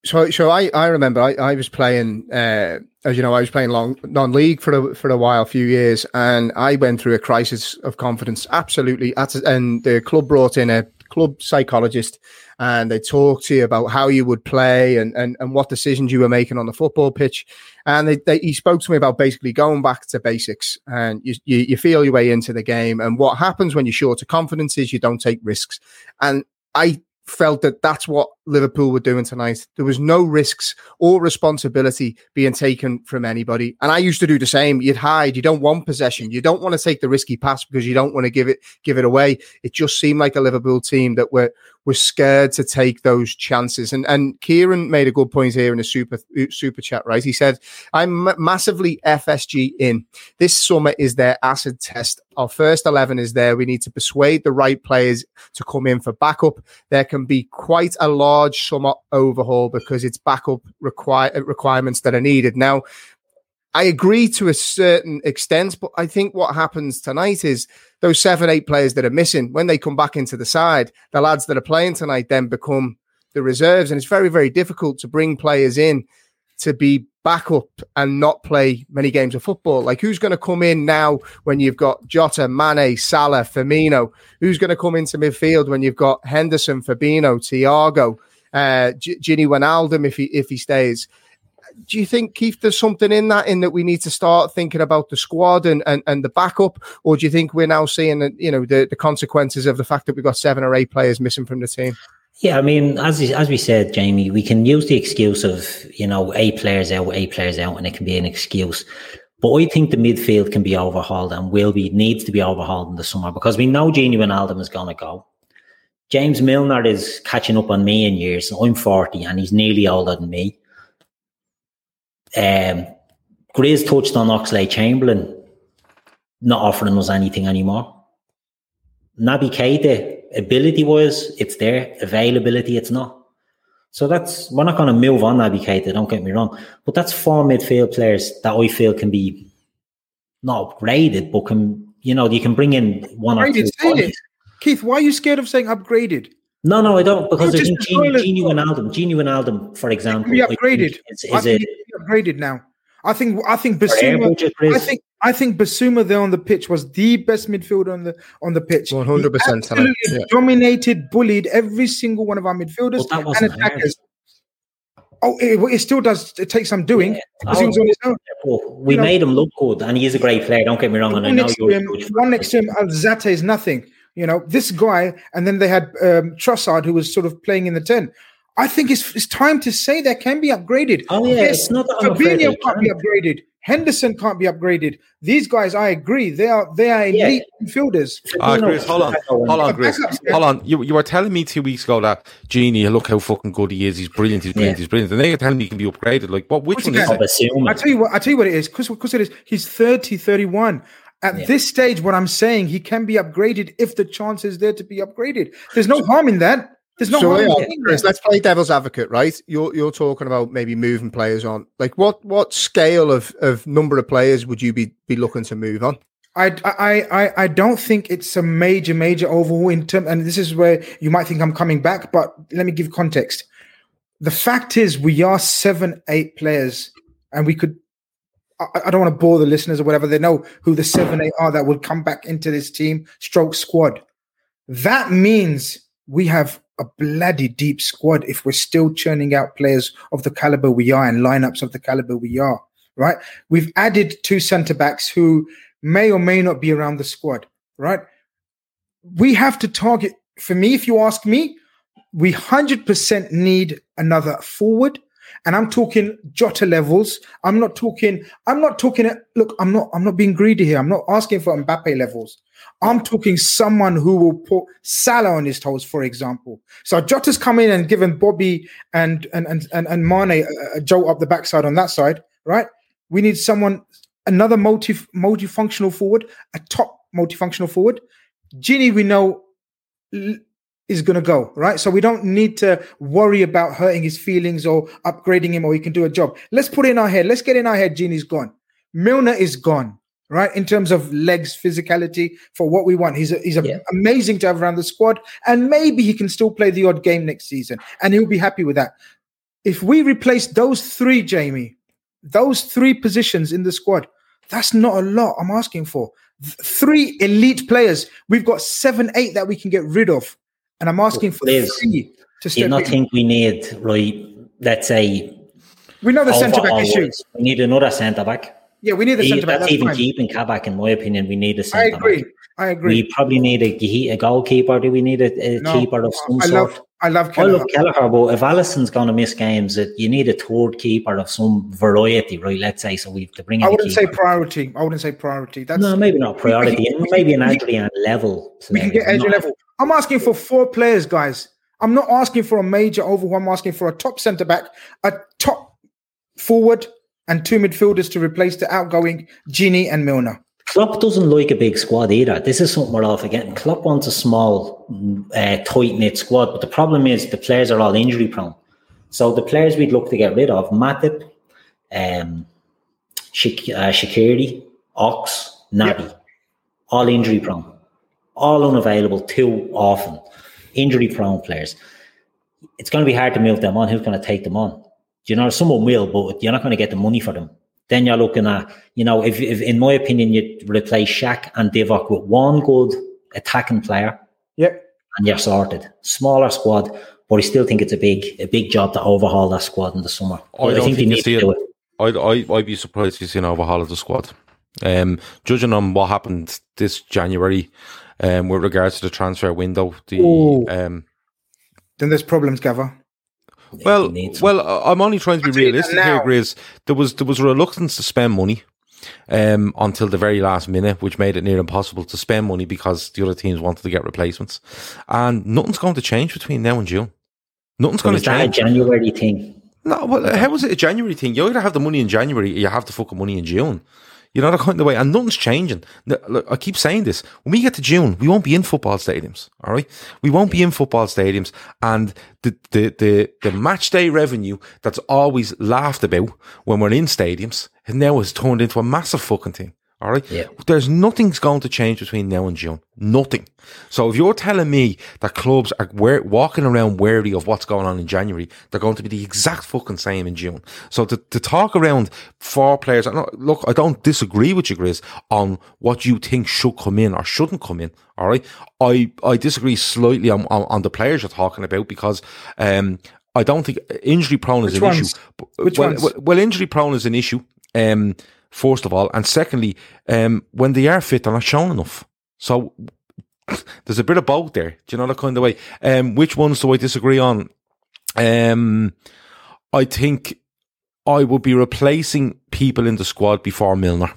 So, so I, I remember I, I was playing, uh, as you know, I was playing long non-league for a, for a while, a few years, and I went through a crisis of confidence. Absolutely, At- and the club brought in a club psychologist, and they talked to you about how you would play and and, and what decisions you were making on the football pitch. And they, they, he spoke to me about basically going back to basics, and you, you you feel your way into the game. And what happens when you're short of confidence is you don't take risks. And I felt that that's what Liverpool were doing tonight. There was no risks or responsibility being taken from anybody. And I used to do the same. You'd hide. You don't want possession. You don't want to take the risky pass because you don't want to give it give it away. It just seemed like a Liverpool team that were were scared to take those chances. And and Kieran made a good point here in a super super chat. Right, he said, "I'm massively FSG in. This summer is their acid test. Our first eleven is there. We need to persuade the right players to come in for backup. There can be quite a large summer overhaul because it's backup require requirements that are needed now." I agree to a certain extent, but I think what happens tonight is those seven, eight players that are missing, when they come back into the side, the lads that are playing tonight then become the reserves. And it's very, very difficult to bring players in to be backup and not play many games of football. Like who's going to come in now when you've got Jota, Mane, Salah, Firmino? Who's going to come into midfield when you've got Henderson, Fabinho, Thiago, uh, G- Gini Wijnaldum if he if he stays? Do you think Keith there's something in that in that we need to start thinking about the squad and, and, and the backup or do you think we're now seeing that you know the, the consequences of the fact that we've got seven or eight players missing from the team Yeah, I mean, as as we said, Jamie, we can use the excuse of you know eight players out, eight players out, and it can be an excuse. But I think the midfield can be overhauled and will be needs to be overhauled in the summer because we know Gini Wijnaldum is going to go. James Milner is catching up on me in years. I'm 40 and he's nearly older than me. Um, Grizz touched on Oxlade Chamberlain not offering us anything anymore. Naby Keita, ability wise, it's there. Availability, it's not. So that's we're not going to move on Naby Keita. Don't get me wrong, but that's four midfield players that I feel can be not upgraded, but can you know you can bring in one or two. Upgraded, bodies. it. Keith, why are you scared of saying upgraded? No, no, I don't because No, I just think the Gini, toilet- Gini Wijnaldum, Gini Wijnaldum, for example, Be I think upgraded. is, I is think a it can be upgraded now. I think I think For Bissouma. I think I think Bissouma there on the pitch was the best midfielder on the on the pitch. 100% absolutely dominated, bullied every single one of our midfielders But that and wasn't hard. attackers. Oh, it, it still does. It takes some doing. Yeah. because he was on his own. Oh, we You know- made him look good, and he is a great player. Don't get me wrong, and I One know next, you're him, one next to him, Alzate is nothing. You know, this guy, and then they had um, Trossard, who was sort of playing in the 10. I think it's, it's time to say that can be upgraded. Oh, yeah, it's not that I'm afraid Fabinho can't be upgraded. Henderson can't be upgraded. These guys, I agree, they are they are Yeah. elite midfielders. Ah, You Chris, hold on, hold on, Chris, hold on. You you were telling me two weeks ago that Gini, look how fucking good he is. He's brilliant. He's brilliant. Yeah. He's brilliant. And then you're telling me he can be upgraded. Like, what? Which What's one is it? I tell you what, I tell you what it is. Because it is. He's 30, 31. At Yeah. this stage, what I'm saying, he can be upgraded if the chance is there to be upgraded. There's no harm in that. There's no so harm yeah, saying Chris, that. let's play devil's advocate, right? You're you're talking about maybe moving players on. Like what what scale of, of number of players would you be be looking to move on? I, I, I, I don't think it's a major, major overhaul in term, and this is where you might think I'm coming back, but let me give context. The fact is, we are seven, eight players, and we could I, don't want to bore the listeners or whatever. They know who the seven, eight are that would come back into this team stroke squad. That means we have a bloody deep squad if we're still churning out players of the caliber we are and lineups of the caliber we are. Right? We've added two centre backs who may or may not be around the squad. Right? We have to target. For me, if you ask me, we hundred percent need another forward and I'm talking Jota levels. I'm not talking. I'm not talking. Look, I'm not. I'm not being greedy here. I'm not asking for Mbappe levels. I'm talking someone who will put Salah on his toes, for example. So Jota's come in and given Bobby and and and and, and Mane a, a jolt up the backside on that side, right? We need someone, another multi multifunctional forward, a top multifunctional forward. Gini, we know is going to go, right? So we don't need to worry about hurting his feelings or upgrading him or he can do a job. Let's put in our head. Let's get in our head. Gini's gone. Milner is gone, right? In terms of legs, physicality for what we want. He's a, he's a yeah. amazing to have around the squad. And maybe he can still play the odd game next season and he'll be happy with that. If we replace those three, Jamie, those three positions in the squad, that's not a lot I'm asking for. Three elite players. We've got seven, eight that we can get rid of and I'm asking for Liz, three to step Do you not in. think we need, right, let's say... We know the centre back issues. We need another centre back. Yeah, we need a centre back. That's, that's even fine. keeping Kabak, in my opinion. We need a centre back. I agree. I agree. We probably need a, a goalkeeper. Do we need a, a No, keeper of some I sort? love, I love I love Kelleher, but if Alisson's going to miss games, it, you need a third keeper of some variety, right? Let's say so. We have to bring. In I wouldn't say priority. I wouldn't say priority. That's no, maybe not priority. we- maybe an we- Adrian level. we can get Not- level. I'm asking for four players, guys. I'm not asking for a major overhaul. I'm asking for a top centre back, a top forward, and two midfielders to replace the outgoing Gini and Milner. Klopp doesn't like a big squad either. This is something we're all forgetting. Klopp wants a small, uh, tight knit squad, but the problem is the players are all injury prone. So the players we'd look to get rid of: Matip, um, Shak- uh, Shaqiri, Ox, Naby, all injury prone, all unavailable too often. Injury prone players. It's going to be hard to move them on. Who's going to take them on? You know, someone will, but you're not going to get the money for them. Then you're looking at, you know, if, if in my opinion, you replace Shaq and Divock with one good attacking player, Yep. and you're sorted. Smaller squad, but I still think it's a big, a big job to overhaul that squad in the summer. I But don't think, they you need see to do it. it. I'd, I, I'd be surprised if you see an overhaul of the squad. Um, judging on what happened this January, um, with regards to the transfer window, the um, Then there's problems, Gavin. well, They need some. well, I- I'm only trying to be tell you that realistic here. Grizz. There was there was a reluctance to spend money, um, until the very last minute, which made it near impossible to spend money because the other teams wanted to get replacements, and nothing's going to change between now and June. Nothing's But going is to that a change. January thing? No, well, how is it a January thing? You either have the money in January or you have the fucking money in June. You know, that kind of way. And nothing's changing. Look, I keep saying this. When we get to June, we won't be in football stadiums. All right. We won't be in football stadiums. And the, the, the, the match day revenue that's always laughed about when we're in stadiums now has turned into a massive fucking thing. All right. Yeah. There's nothing's going to change between now and June. Nothing. So if you're telling me that clubs are wear, walking around wary of what's going on in January, they're going to be the exact fucking same in June. So to, to talk around four players, and look, I don't disagree with you, Grizz, on what you think should come in or shouldn't come in. All right. I, I disagree slightly on, on, on the players you're talking about because, um, I don't think injury prone is Which an ones? issue. Which well, ones? well, well, injury prone is an issue. Um, first of all, and secondly, um, when they are fit, they're not shown enough. So there's a bit of both there. Do you know that kind of way? Um, which ones do I disagree on? Um, I think I would be replacing people in the squad before Milner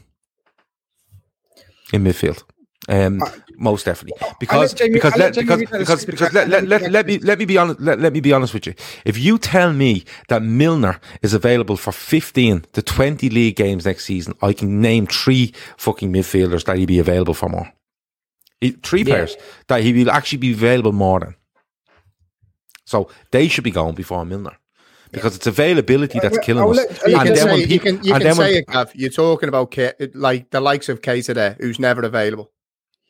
in midfield. Um, most definitely because let Jamie- because let, let because because because let, let, let, let me let me be honest let, let me be honest with you. If you tell me that Milner is available for fifteen to twenty league games next season, I can name three fucking midfielders that he'd be available for more. Three players that he will actually be available more than. So they should be going before Milner. Because it's availability that's Well, killing I'll us. you And can then say, when you people- can, you can then when- say it, Gav. You're talking about K, like the likes of Keita there, who's never available.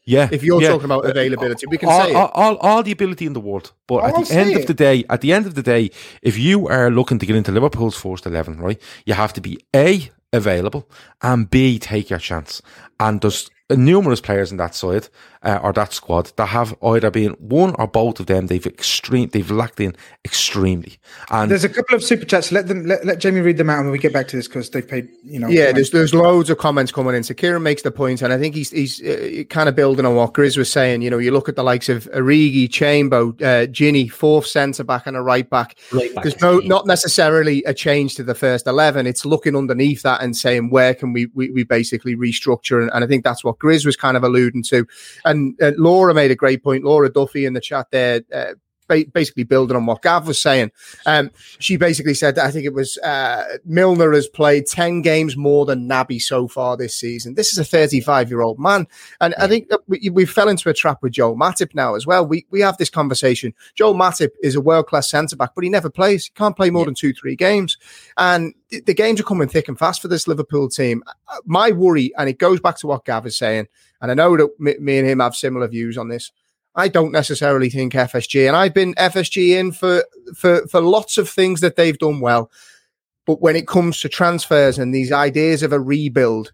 Yeah. If you're yeah. talking about uh, availability, we can all, say it. all, all, all the ability in the world. But I'll at the say end of the day, at the end of the day, if you are looking to get into Liverpool's first eleven, right, you have to be A, available, and B, take your chance. And there's numerous players in that side uh, or that squad that have either been one or both of them. They've extreme, they've lacked in extremely. And there's a couple of super chats. Let them let, let Jamie read them out, and we get back to this because they've paid. You know, yeah. There's there's loads of comments coming in. So Kieran makes the point, and I think he's he's uh, kind of building on what Grizz was saying. You know, you look at the likes of Origi, Chambo, uh, Gini, fourth centre back and a right back. Right back there's no not necessarily a change to the first eleven. It's looking underneath that and saying where can we we, we basically restructure, and, and I think that's what Grizz was kind of alluding to. And uh, Laura made a great point. Laura Duffy in the chat there. Uh, basically building on what Gav was saying. Um, she basically said that I think it was uh, Milner has played 10 games more than Naby so far this season. This is a 35 year old man. And I think we, we fell into a trap with Joe Matip now as well. We, we have this conversation. Joe Matip is a world class centre back, but he never plays. He can't play more than two, three games. And the games are coming thick and fast for this Liverpool team. My worry, and it goes back to what Gav is saying, and I know that me and him have similar views on this. I don't necessarily think FSG, and I've been FSG in for for for lots of things that they've done well. But when it comes to transfers and these ideas of a rebuild,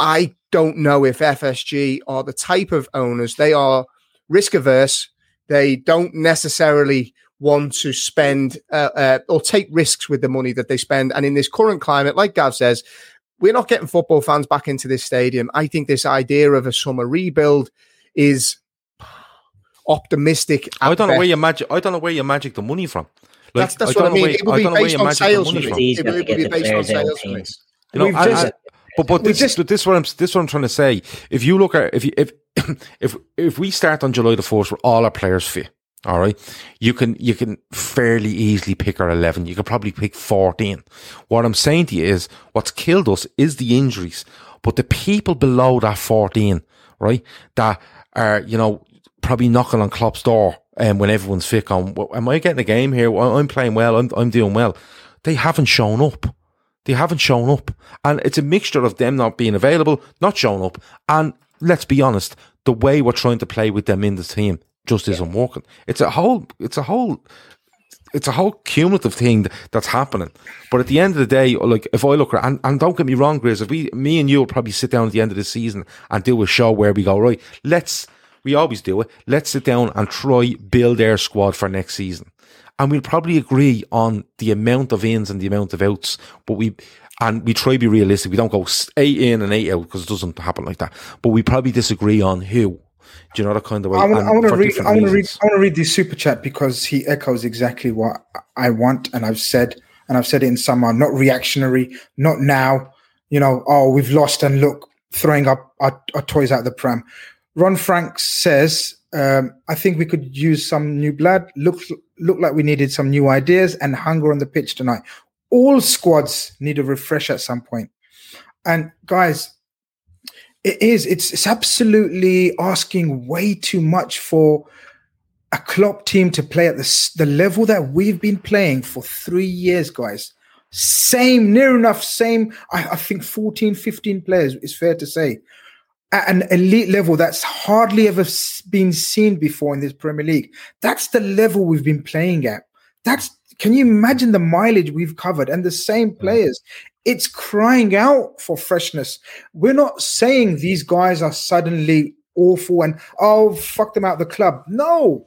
I don't know if FSG are the type of owners. They are risk averse. They don't necessarily want to spend uh, uh, or take risks with the money that they spend. And in this current climate, like Gav says, we're not getting football fans back into this stadium. I think this idea of a summer rebuild is optimistic. I don't know where you magic. I don't know where you magic the money from. Like, that's that's I what I mean. Where, it would be based on sales. It would be based on sales. You know, I, just, I, but but this, just, this what I'm this what I'm trying to say. If you look at if you, if if if we start on July the fourth with all our players fit, all right, you can you can fairly easily pick our eleven. You could probably pick fourteen. What I'm saying to you is, what's killed us is the injuries, but the people below that fourteen, right, that are you know probably knocking on Klopp's door um, when everyone's fit on, am I getting a game here? I'm playing well. I'm, I'm doing well. They haven't shown up. They haven't shown up. And it's a mixture of them not being available, not showing up. And let's be honest, the way we're trying to play with them in the team just isn't working. It's a whole, it's a whole, it's a whole cumulative thing that's happening. But at the end of the day, like if I look at, and, and don't get me wrong, Grizz, if we, me and you will probably sit down at the end of the season and do a show where we go, right, let's, we always do it. Let's sit down and try build our squad for next season. And we'll probably agree on the amount of ins and the amount of outs, but we, and we try to be realistic. We don't go eight in and eight out because it doesn't happen like that. But we probably disagree on who. Do you know that kind of way? I want to read. I want to read. I want to read this super chat because he echoes exactly what I want, and I've said, and I've said it in some. I'm not reactionary. Not now. You know. Oh, we've lost, and look, throwing up our, our toys out the pram. Ron Frank says, um, I think we could use some new blood. Look, look like we needed some new ideas and hunger on the pitch tonight. All squads need a refresh at some point. And guys, it is. It's, it's absolutely asking way too much for a Klopp team to play at the, the level that we've been playing for three years, guys. Same, near enough, same. I, I think 14, 15 players, is fair to say at an elite level that's hardly ever been seen before in this Premier League. That's the level we've been playing at. That's can you imagine the mileage we've covered and the same mm. players? It's crying out for freshness. We're not saying these guys are suddenly awful and oh fuck them out the club. No,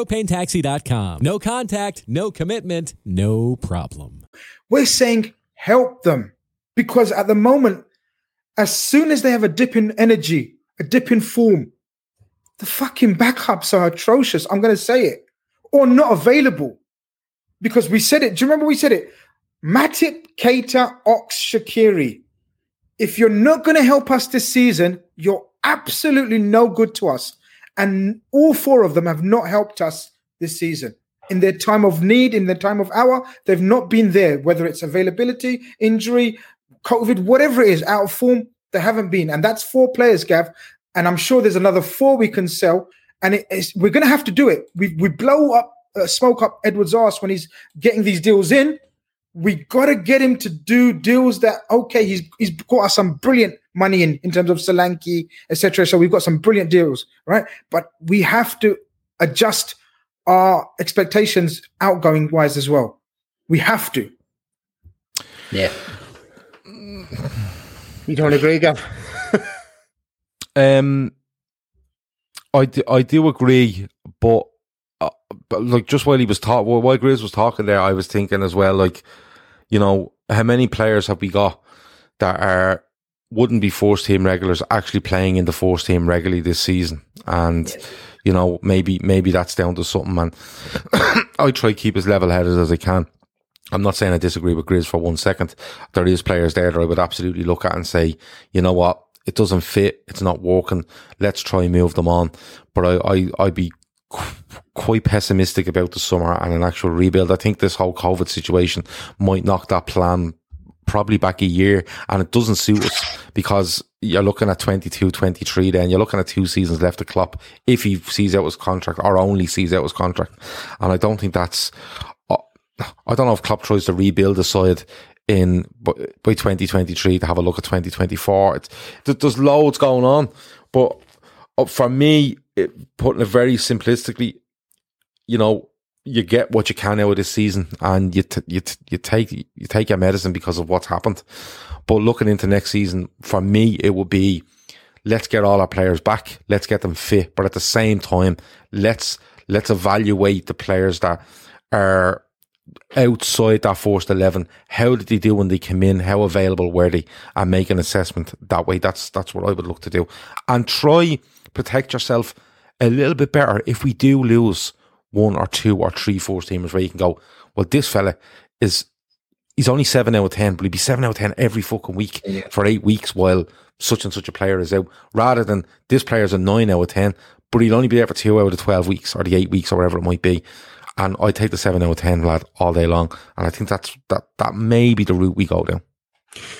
PropaneTaxi.com. No contact, no commitment, no problem. We're saying help them because at the moment, as soon as they have a dip in energy, a dip in form, the fucking backups are atrocious. I'm going to say it or not available because we said it. Do you remember we said it? Matip, Keita, Ox, Shaqiri. If you're not going to help us this season, you're absolutely no good to us. And all four of them have not helped us this season. In their time of need, in their time of hour, they've not been there, whether it's availability, injury, COVID, whatever it is, out of form, they haven't been. And that's four players, Gav. And I'm sure there's another four we can sell. And it we're going to have to do it. We, we blow up, uh, smoke up Edwards' ass when he's getting these deals in. We got to get him to do deals that, okay, he's, he's got us some brilliant money in, in terms of Solanke, etc. So we've got some brilliant deals, right? But we have to adjust our expectations outgoing wise as well. We have to. Yeah. You don't agree, Gav? um, I do, I do agree, but, but like just while he was talking, while Grizz was talking there, I was thinking as well, like, you know, how many players have we got that are wouldn't be first team regulars actually playing in the first team regularly this season? And yes. you know, maybe maybe that's down to something. Man, I try to keep as level headed as I can. I'm not saying I disagree with Grizz for one second. There is players there that I would absolutely look at and say, you know what, it doesn't fit, it's not working. Let's try and move them on. But I, I I'd be quite pessimistic about the summer and an actual rebuild. I think this whole COVID situation might knock that plan probably back a year and it doesn't suit us because you're looking at 22, 23 then you're looking at two seasons left to Klopp if he sees out his contract or only sees out his contract. And I don't think that's, I don't know if Klopp tries to rebuild the side in by 2023 to have a look at 2024. It's, there's loads going on, but uh, for me, it, putting it very simplistically, you know, you get what you can out of this season, and you t- you t- you take you take your medicine because of what's happened. But looking into next season, for me, it will be let's get all our players back, let's get them fit, but at the same time, let's let's evaluate the players that are outside that first 11 how did they do when they came in? How available were they? And make an assessment that way. That's that's what i would look to do. And try protect yourself a little bit better if we do lose one or two or three first teamers where you can go well this fella is he's only 7 out of 10 but he'd be 7 out of 10 every fucking week yeah. for 8 weeks while such and such a player is out rather than this player's a 9 out of 10 but he'll only be there for 2 out of 12 weeks or the 8 weeks or whatever it might be and I take the seven out of ten lad all day long, and I think that's that that may be the route we go down.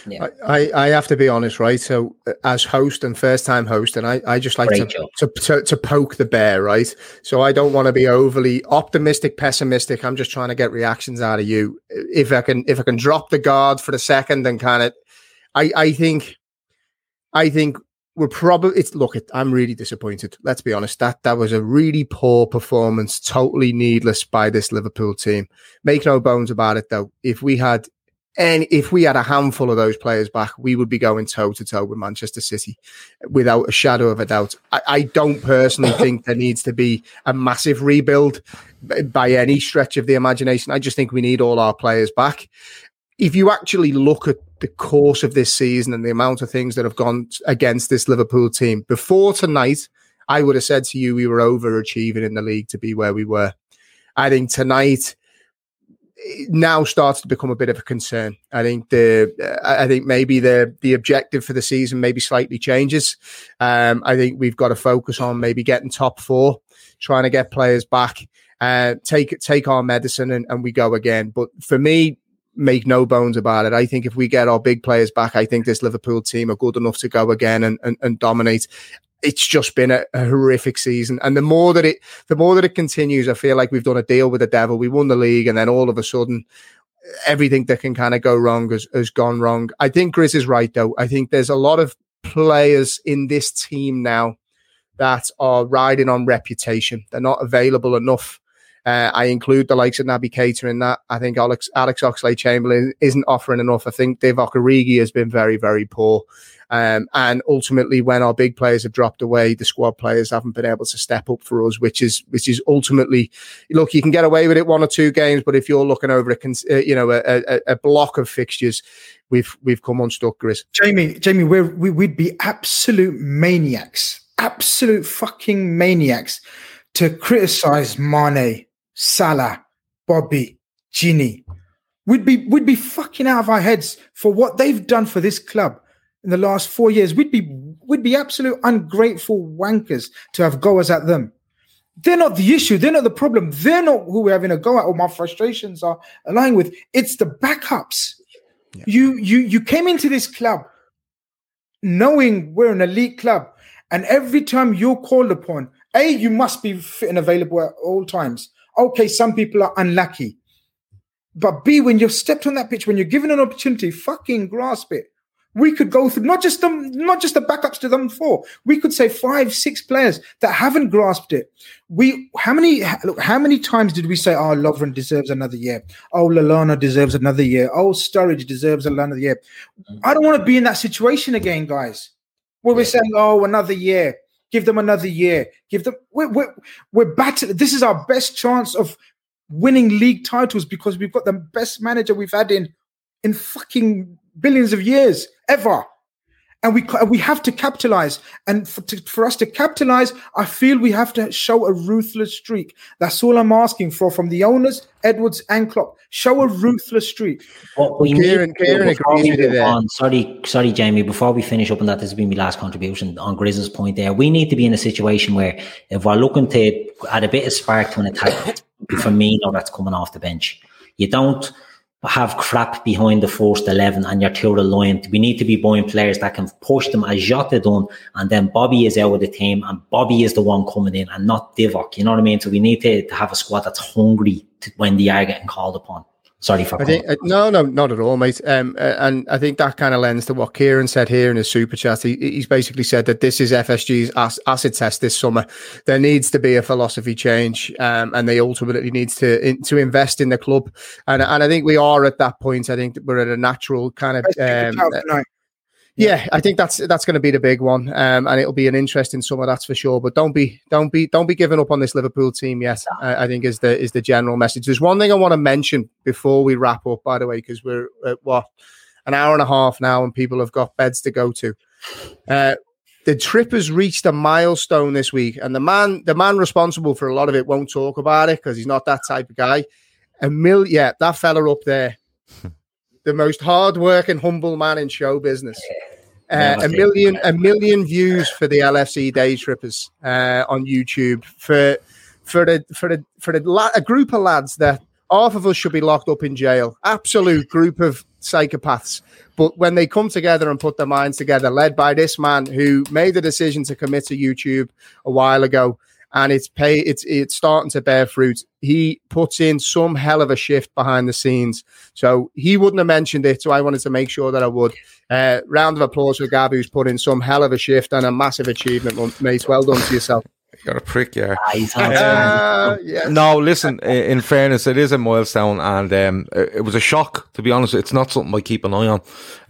Yeah. I, I have to be honest, right? So uh, as host and first time host, and I, I just like to, to, to, to, poke the bear, right? So I don't want to be overly optimistic, pessimistic. I'm just trying to get reactions out of you. If I can, if I can drop the guard for the second and kind of, I, I think, I think we're probably it's look it, I'm really disappointed. Let's be honest. That that was a really poor performance, totally needless by this Liverpool team. Make no bones about it though. If we had and if we had a handful of those players back, we would be going toe to toe with Manchester City without a shadow of a doubt. I, I don't personally think there needs to be a massive rebuild by any stretch of the imagination. I just think we need all our players back. If you actually look at the course of this season and the amount of things that have gone against this Liverpool team. Before tonight, I would have said to you we were overachieving in the league to be where we were. I think tonight now starts to become a bit of a concern. I think the I think maybe the the objective for the season maybe slightly changes. Um, I think we've got to focus on maybe getting top four, trying to get players back, uh, take take our medicine, and, and we go again. But for me, make no bones about it. I think if we get our big players back, I think this Liverpool team are good enough to go again and, and, and dominate. It's just been a, a, horrific season. And the more that it the more that it continues, I feel like we've done a deal with the devil. We won the league and then all of a sudden everything that can kind of go wrong has, has gone wrong. I think Chris is right though. I think there's a lot of players in this team now that are riding on reputation. They're not available enough uh, I include the likes of Naby Keita in that. I think Alex Alex Oxlade Chamberlain isn't offering enough. I think Dave Origi has been very very poor. Um, and ultimately, when our big players have dropped away, the squad players haven't been able to step up for us, which is which is ultimately, look, you can get away with it one or two games, but if you're looking over a uh, you know a, a, a, block of fixtures, we've we've come unstuck, Chris. Jamie, Jamie, we're, we we'd be absolute maniacs, absolute fucking maniacs to criticize Mane Salah, Bobby, Gini. We'd be we'd be fucking out of our heads for what they've done for this club in the last four years. We'd be we'd be absolute ungrateful wankers to have goers at them. They're not the issue. They're not the problem. They're not who we're having a go at or my frustrations are aligning with. It's the backups. Yeah. You you you came into this club knowing we're an elite club, and every time you're called upon, a you must be fit and available at all times. Okay, some people are unlucky, but B when you've stepped on that pitch, when you're given an opportunity, fucking grasp it we could go through not just them, not just the backups to them four. We could say five, six players that haven't grasped it. We how many look how many times did we say, "Oh, Lovren deserves another year. Oh, Lallana deserves another year. Oh, Sturridge deserves another year." Mm-hmm. I don't want to be in that situation again, guys. Where we're saying, "Oh, another year. Give them another year. Give them." We're we're, we're battling. This is our best chance of winning league titles because we've got the best manager we've had in in fucking billions of years ever. And we we have to capitalize. And for, to, for us to capitalize, I feel we have to show a ruthless streak. That's all I'm asking for from the owners, Edwards and Klopp. Show a ruthless streak. What we Kieran, need Kieran we on, sorry, sorry, Jamie. Before we finish up on that, this has been my last contribution on Grizz's point there. We need to be in a situation where if we're looking to add a bit of spark to an attack, for me, now that's coming off the bench. You don't have crap behind the first 11 and you're too reliant. We need to be buying players that can push them as Jota done. And then Bobby is out of the team and Bobby is the one coming in and not Divock. You know what I mean? So we need to, to have a squad that's hungry to, when they are getting called upon. Sorry for I think, uh, no, no, not at all, mate. Um, uh, and I think that kind of lends to what Kieran said here in his super chat. He, he's basically said that this is FSG's as, acid test this summer. There needs to be a philosophy change, um, and they ultimately needs to in, to invest in the club. And and I think we are at that point. I think we're at a natural kind of. Um, yeah, I think that's that's going to be the big one, um, and it'll be an interesting summer, that's for sure. But don't be don't be don't be giving up on this Liverpool team yet. I, I think is the is the general message. There's one thing I want to mention before we wrap up, by the way, because we're at what an hour and a half now, and people have got beds to go to. Uh, the trip has reached a milestone this week, and the man the man responsible for a lot of it won't talk about it because he's not that type of guy. A mil, yeah, that fella up there the most hard-working, humble man in show business. Uh, a million, a million views for the LFC Day Trippers uh, on YouTube for for the for the for the la- a group of lads that half of us should be locked up in jail. Absolute group of psychopaths. But when they come together and put their minds together, led by this man who made the decision to commit to YouTube a while ago, and it's pay it's it's starting to bear fruit. He puts in some hell of a shift behind the scenes. So he wouldn't have mentioned it. So I wanted to make sure that I would. Uh, round of applause for Gav, who's put in some hell of a shift and a massive achievement, mate. Well done to yourself. You're a prick, yeah. Uh, yes. No, listen. In fairness, it is a milestone, and um, it was a shock. To be honest, it's not something I keep an eye on.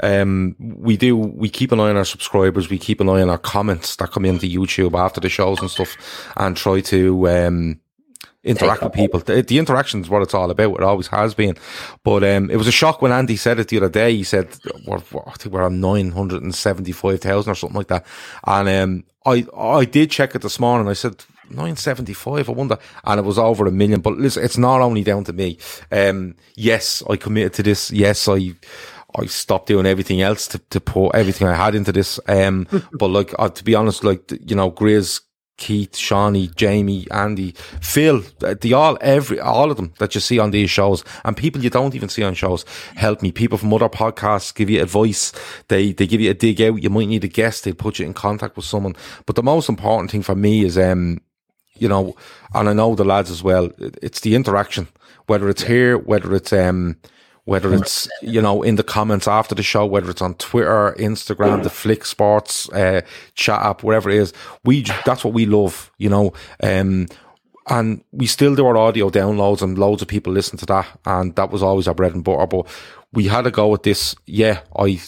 Um, we do. We keep an eye on our subscribers. We keep an eye on our comments that come into YouTube after the shows and stuff, and try to um, interact with people. The, the, interaction is what it's all about. It always has been. But um, it was a shock when Andy said it the other day. He said, we're, I think we're on 975,000 or something like that. And um, I I did check it this morning. I said, 975, I wonder. And it was over a million. But listen, it's not only down to me. Um, yes, I committed to this. Yes, I. I stopped doing everything else to, to put everything I had into this. Um, but like, uh, to be honest, like, you know, Grizz Keith, Shawnee, Jamie, Andy, Phil, the all every all of them that you see on these shows, and people you don't even see on shows help me. People from other podcasts give you advice. They they give you a dig out. You might need a guest. They put you in contact with someone. But the most important thing for me is um, you know, and I know the lads as well. It's the interaction, whether it's here, whether it's um whether it's you know in the comments after the show, whether it's on Twitter, Instagram, the Flick Sports uh, chat app, whatever it is. We that's what we love, you know. Um, and we still do our audio downloads, and loads of people listen to that, and that was always our bread and butter. But we had to go with this. Yeah, I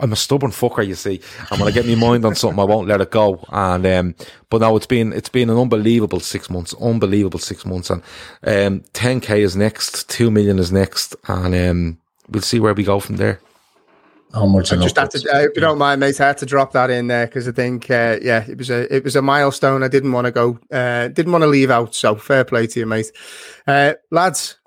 I'm a stubborn fucker, you see. And when I get my mind on something, I won't let it go. And um, but now it's been it's been an unbelievable six months, unbelievable six months. And um, 10k is next, two million is next, and um, we'll see where we go from there. Onwards and just had to, uh, if you don't mind, mate, I had to drop that in there because I think, uh, yeah, it was a it was a milestone. I didn't want to go, uh, didn't want to leave out. So fair play to you, mate. Uh, lads,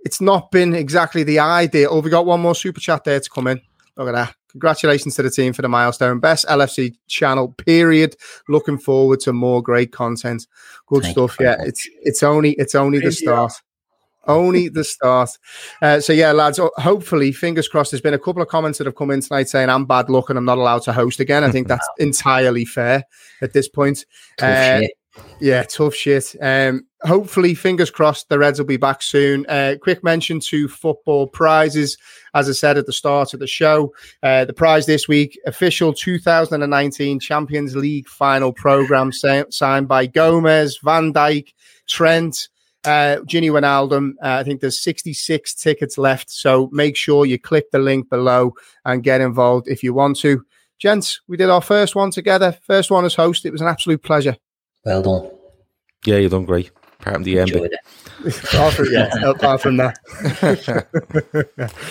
it's not been exactly the idea. Oh, we got one more super chat there to come in. Look at that. Congratulations to the team for the milestone. Best LFC channel, period. Looking forward to more great content. Good Thank stuff. Yeah, much. it's it's only it's only the start. Only the start. Uh, so yeah, lads. Hopefully, fingers crossed. There's been a couple of comments that have come in tonight saying I'm bad luck and I'm not allowed to host again. I think that's entirely fair at this point. Uh, yeah, tough shit. Um, hopefully, fingers crossed, the Reds will be back soon. Uh, quick mention to football prizes. As I said at the start of the show, uh, the prize this week official 2019 Champions League final program sa- signed by Gomez, Van Dijk, Trent. Uh, Gini Wijnaldum, uh, I think there's 66 tickets left. So make sure you click the link below and get involved if you want to. Gents, we did our first one together. First one as host. It was an absolute pleasure. Well done. Yeah, you've done great. Apart from the end. apart, from, yeah, apart from that.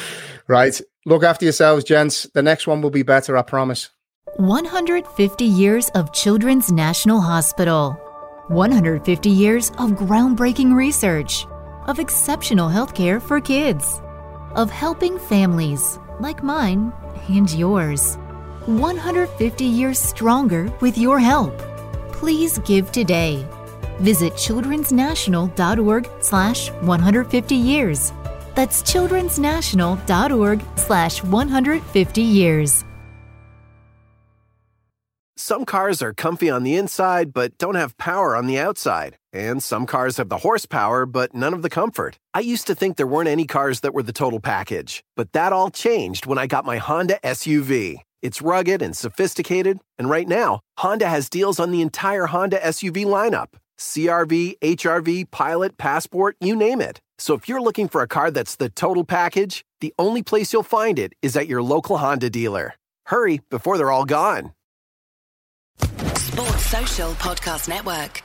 right. Look after yourselves, gents. The next one will be better, I promise. 150 years of Children's National Hospital. 150 years of groundbreaking research, of exceptional healthcare for kids, of helping families like mine and yours. 150 years stronger with your help. Please give today. Visit childrensnational.org slash 150 years. That's childrensnational.org slash 150 years. Some cars are comfy on the inside, but don't have power on the outside. And some cars have the horsepower, but none of the comfort. I used to think there weren't any cars that were the total package. But that all changed when I got my Honda SUV. It's rugged and sophisticated, and right now, Honda has deals on the entire Honda SUV lineup CRV, HRV, Pilot, Passport, you name it. So if you're looking for a car that's the total package, the only place you'll find it is at your local Honda dealer. Hurry before they're all gone. Sports Social Podcast Network.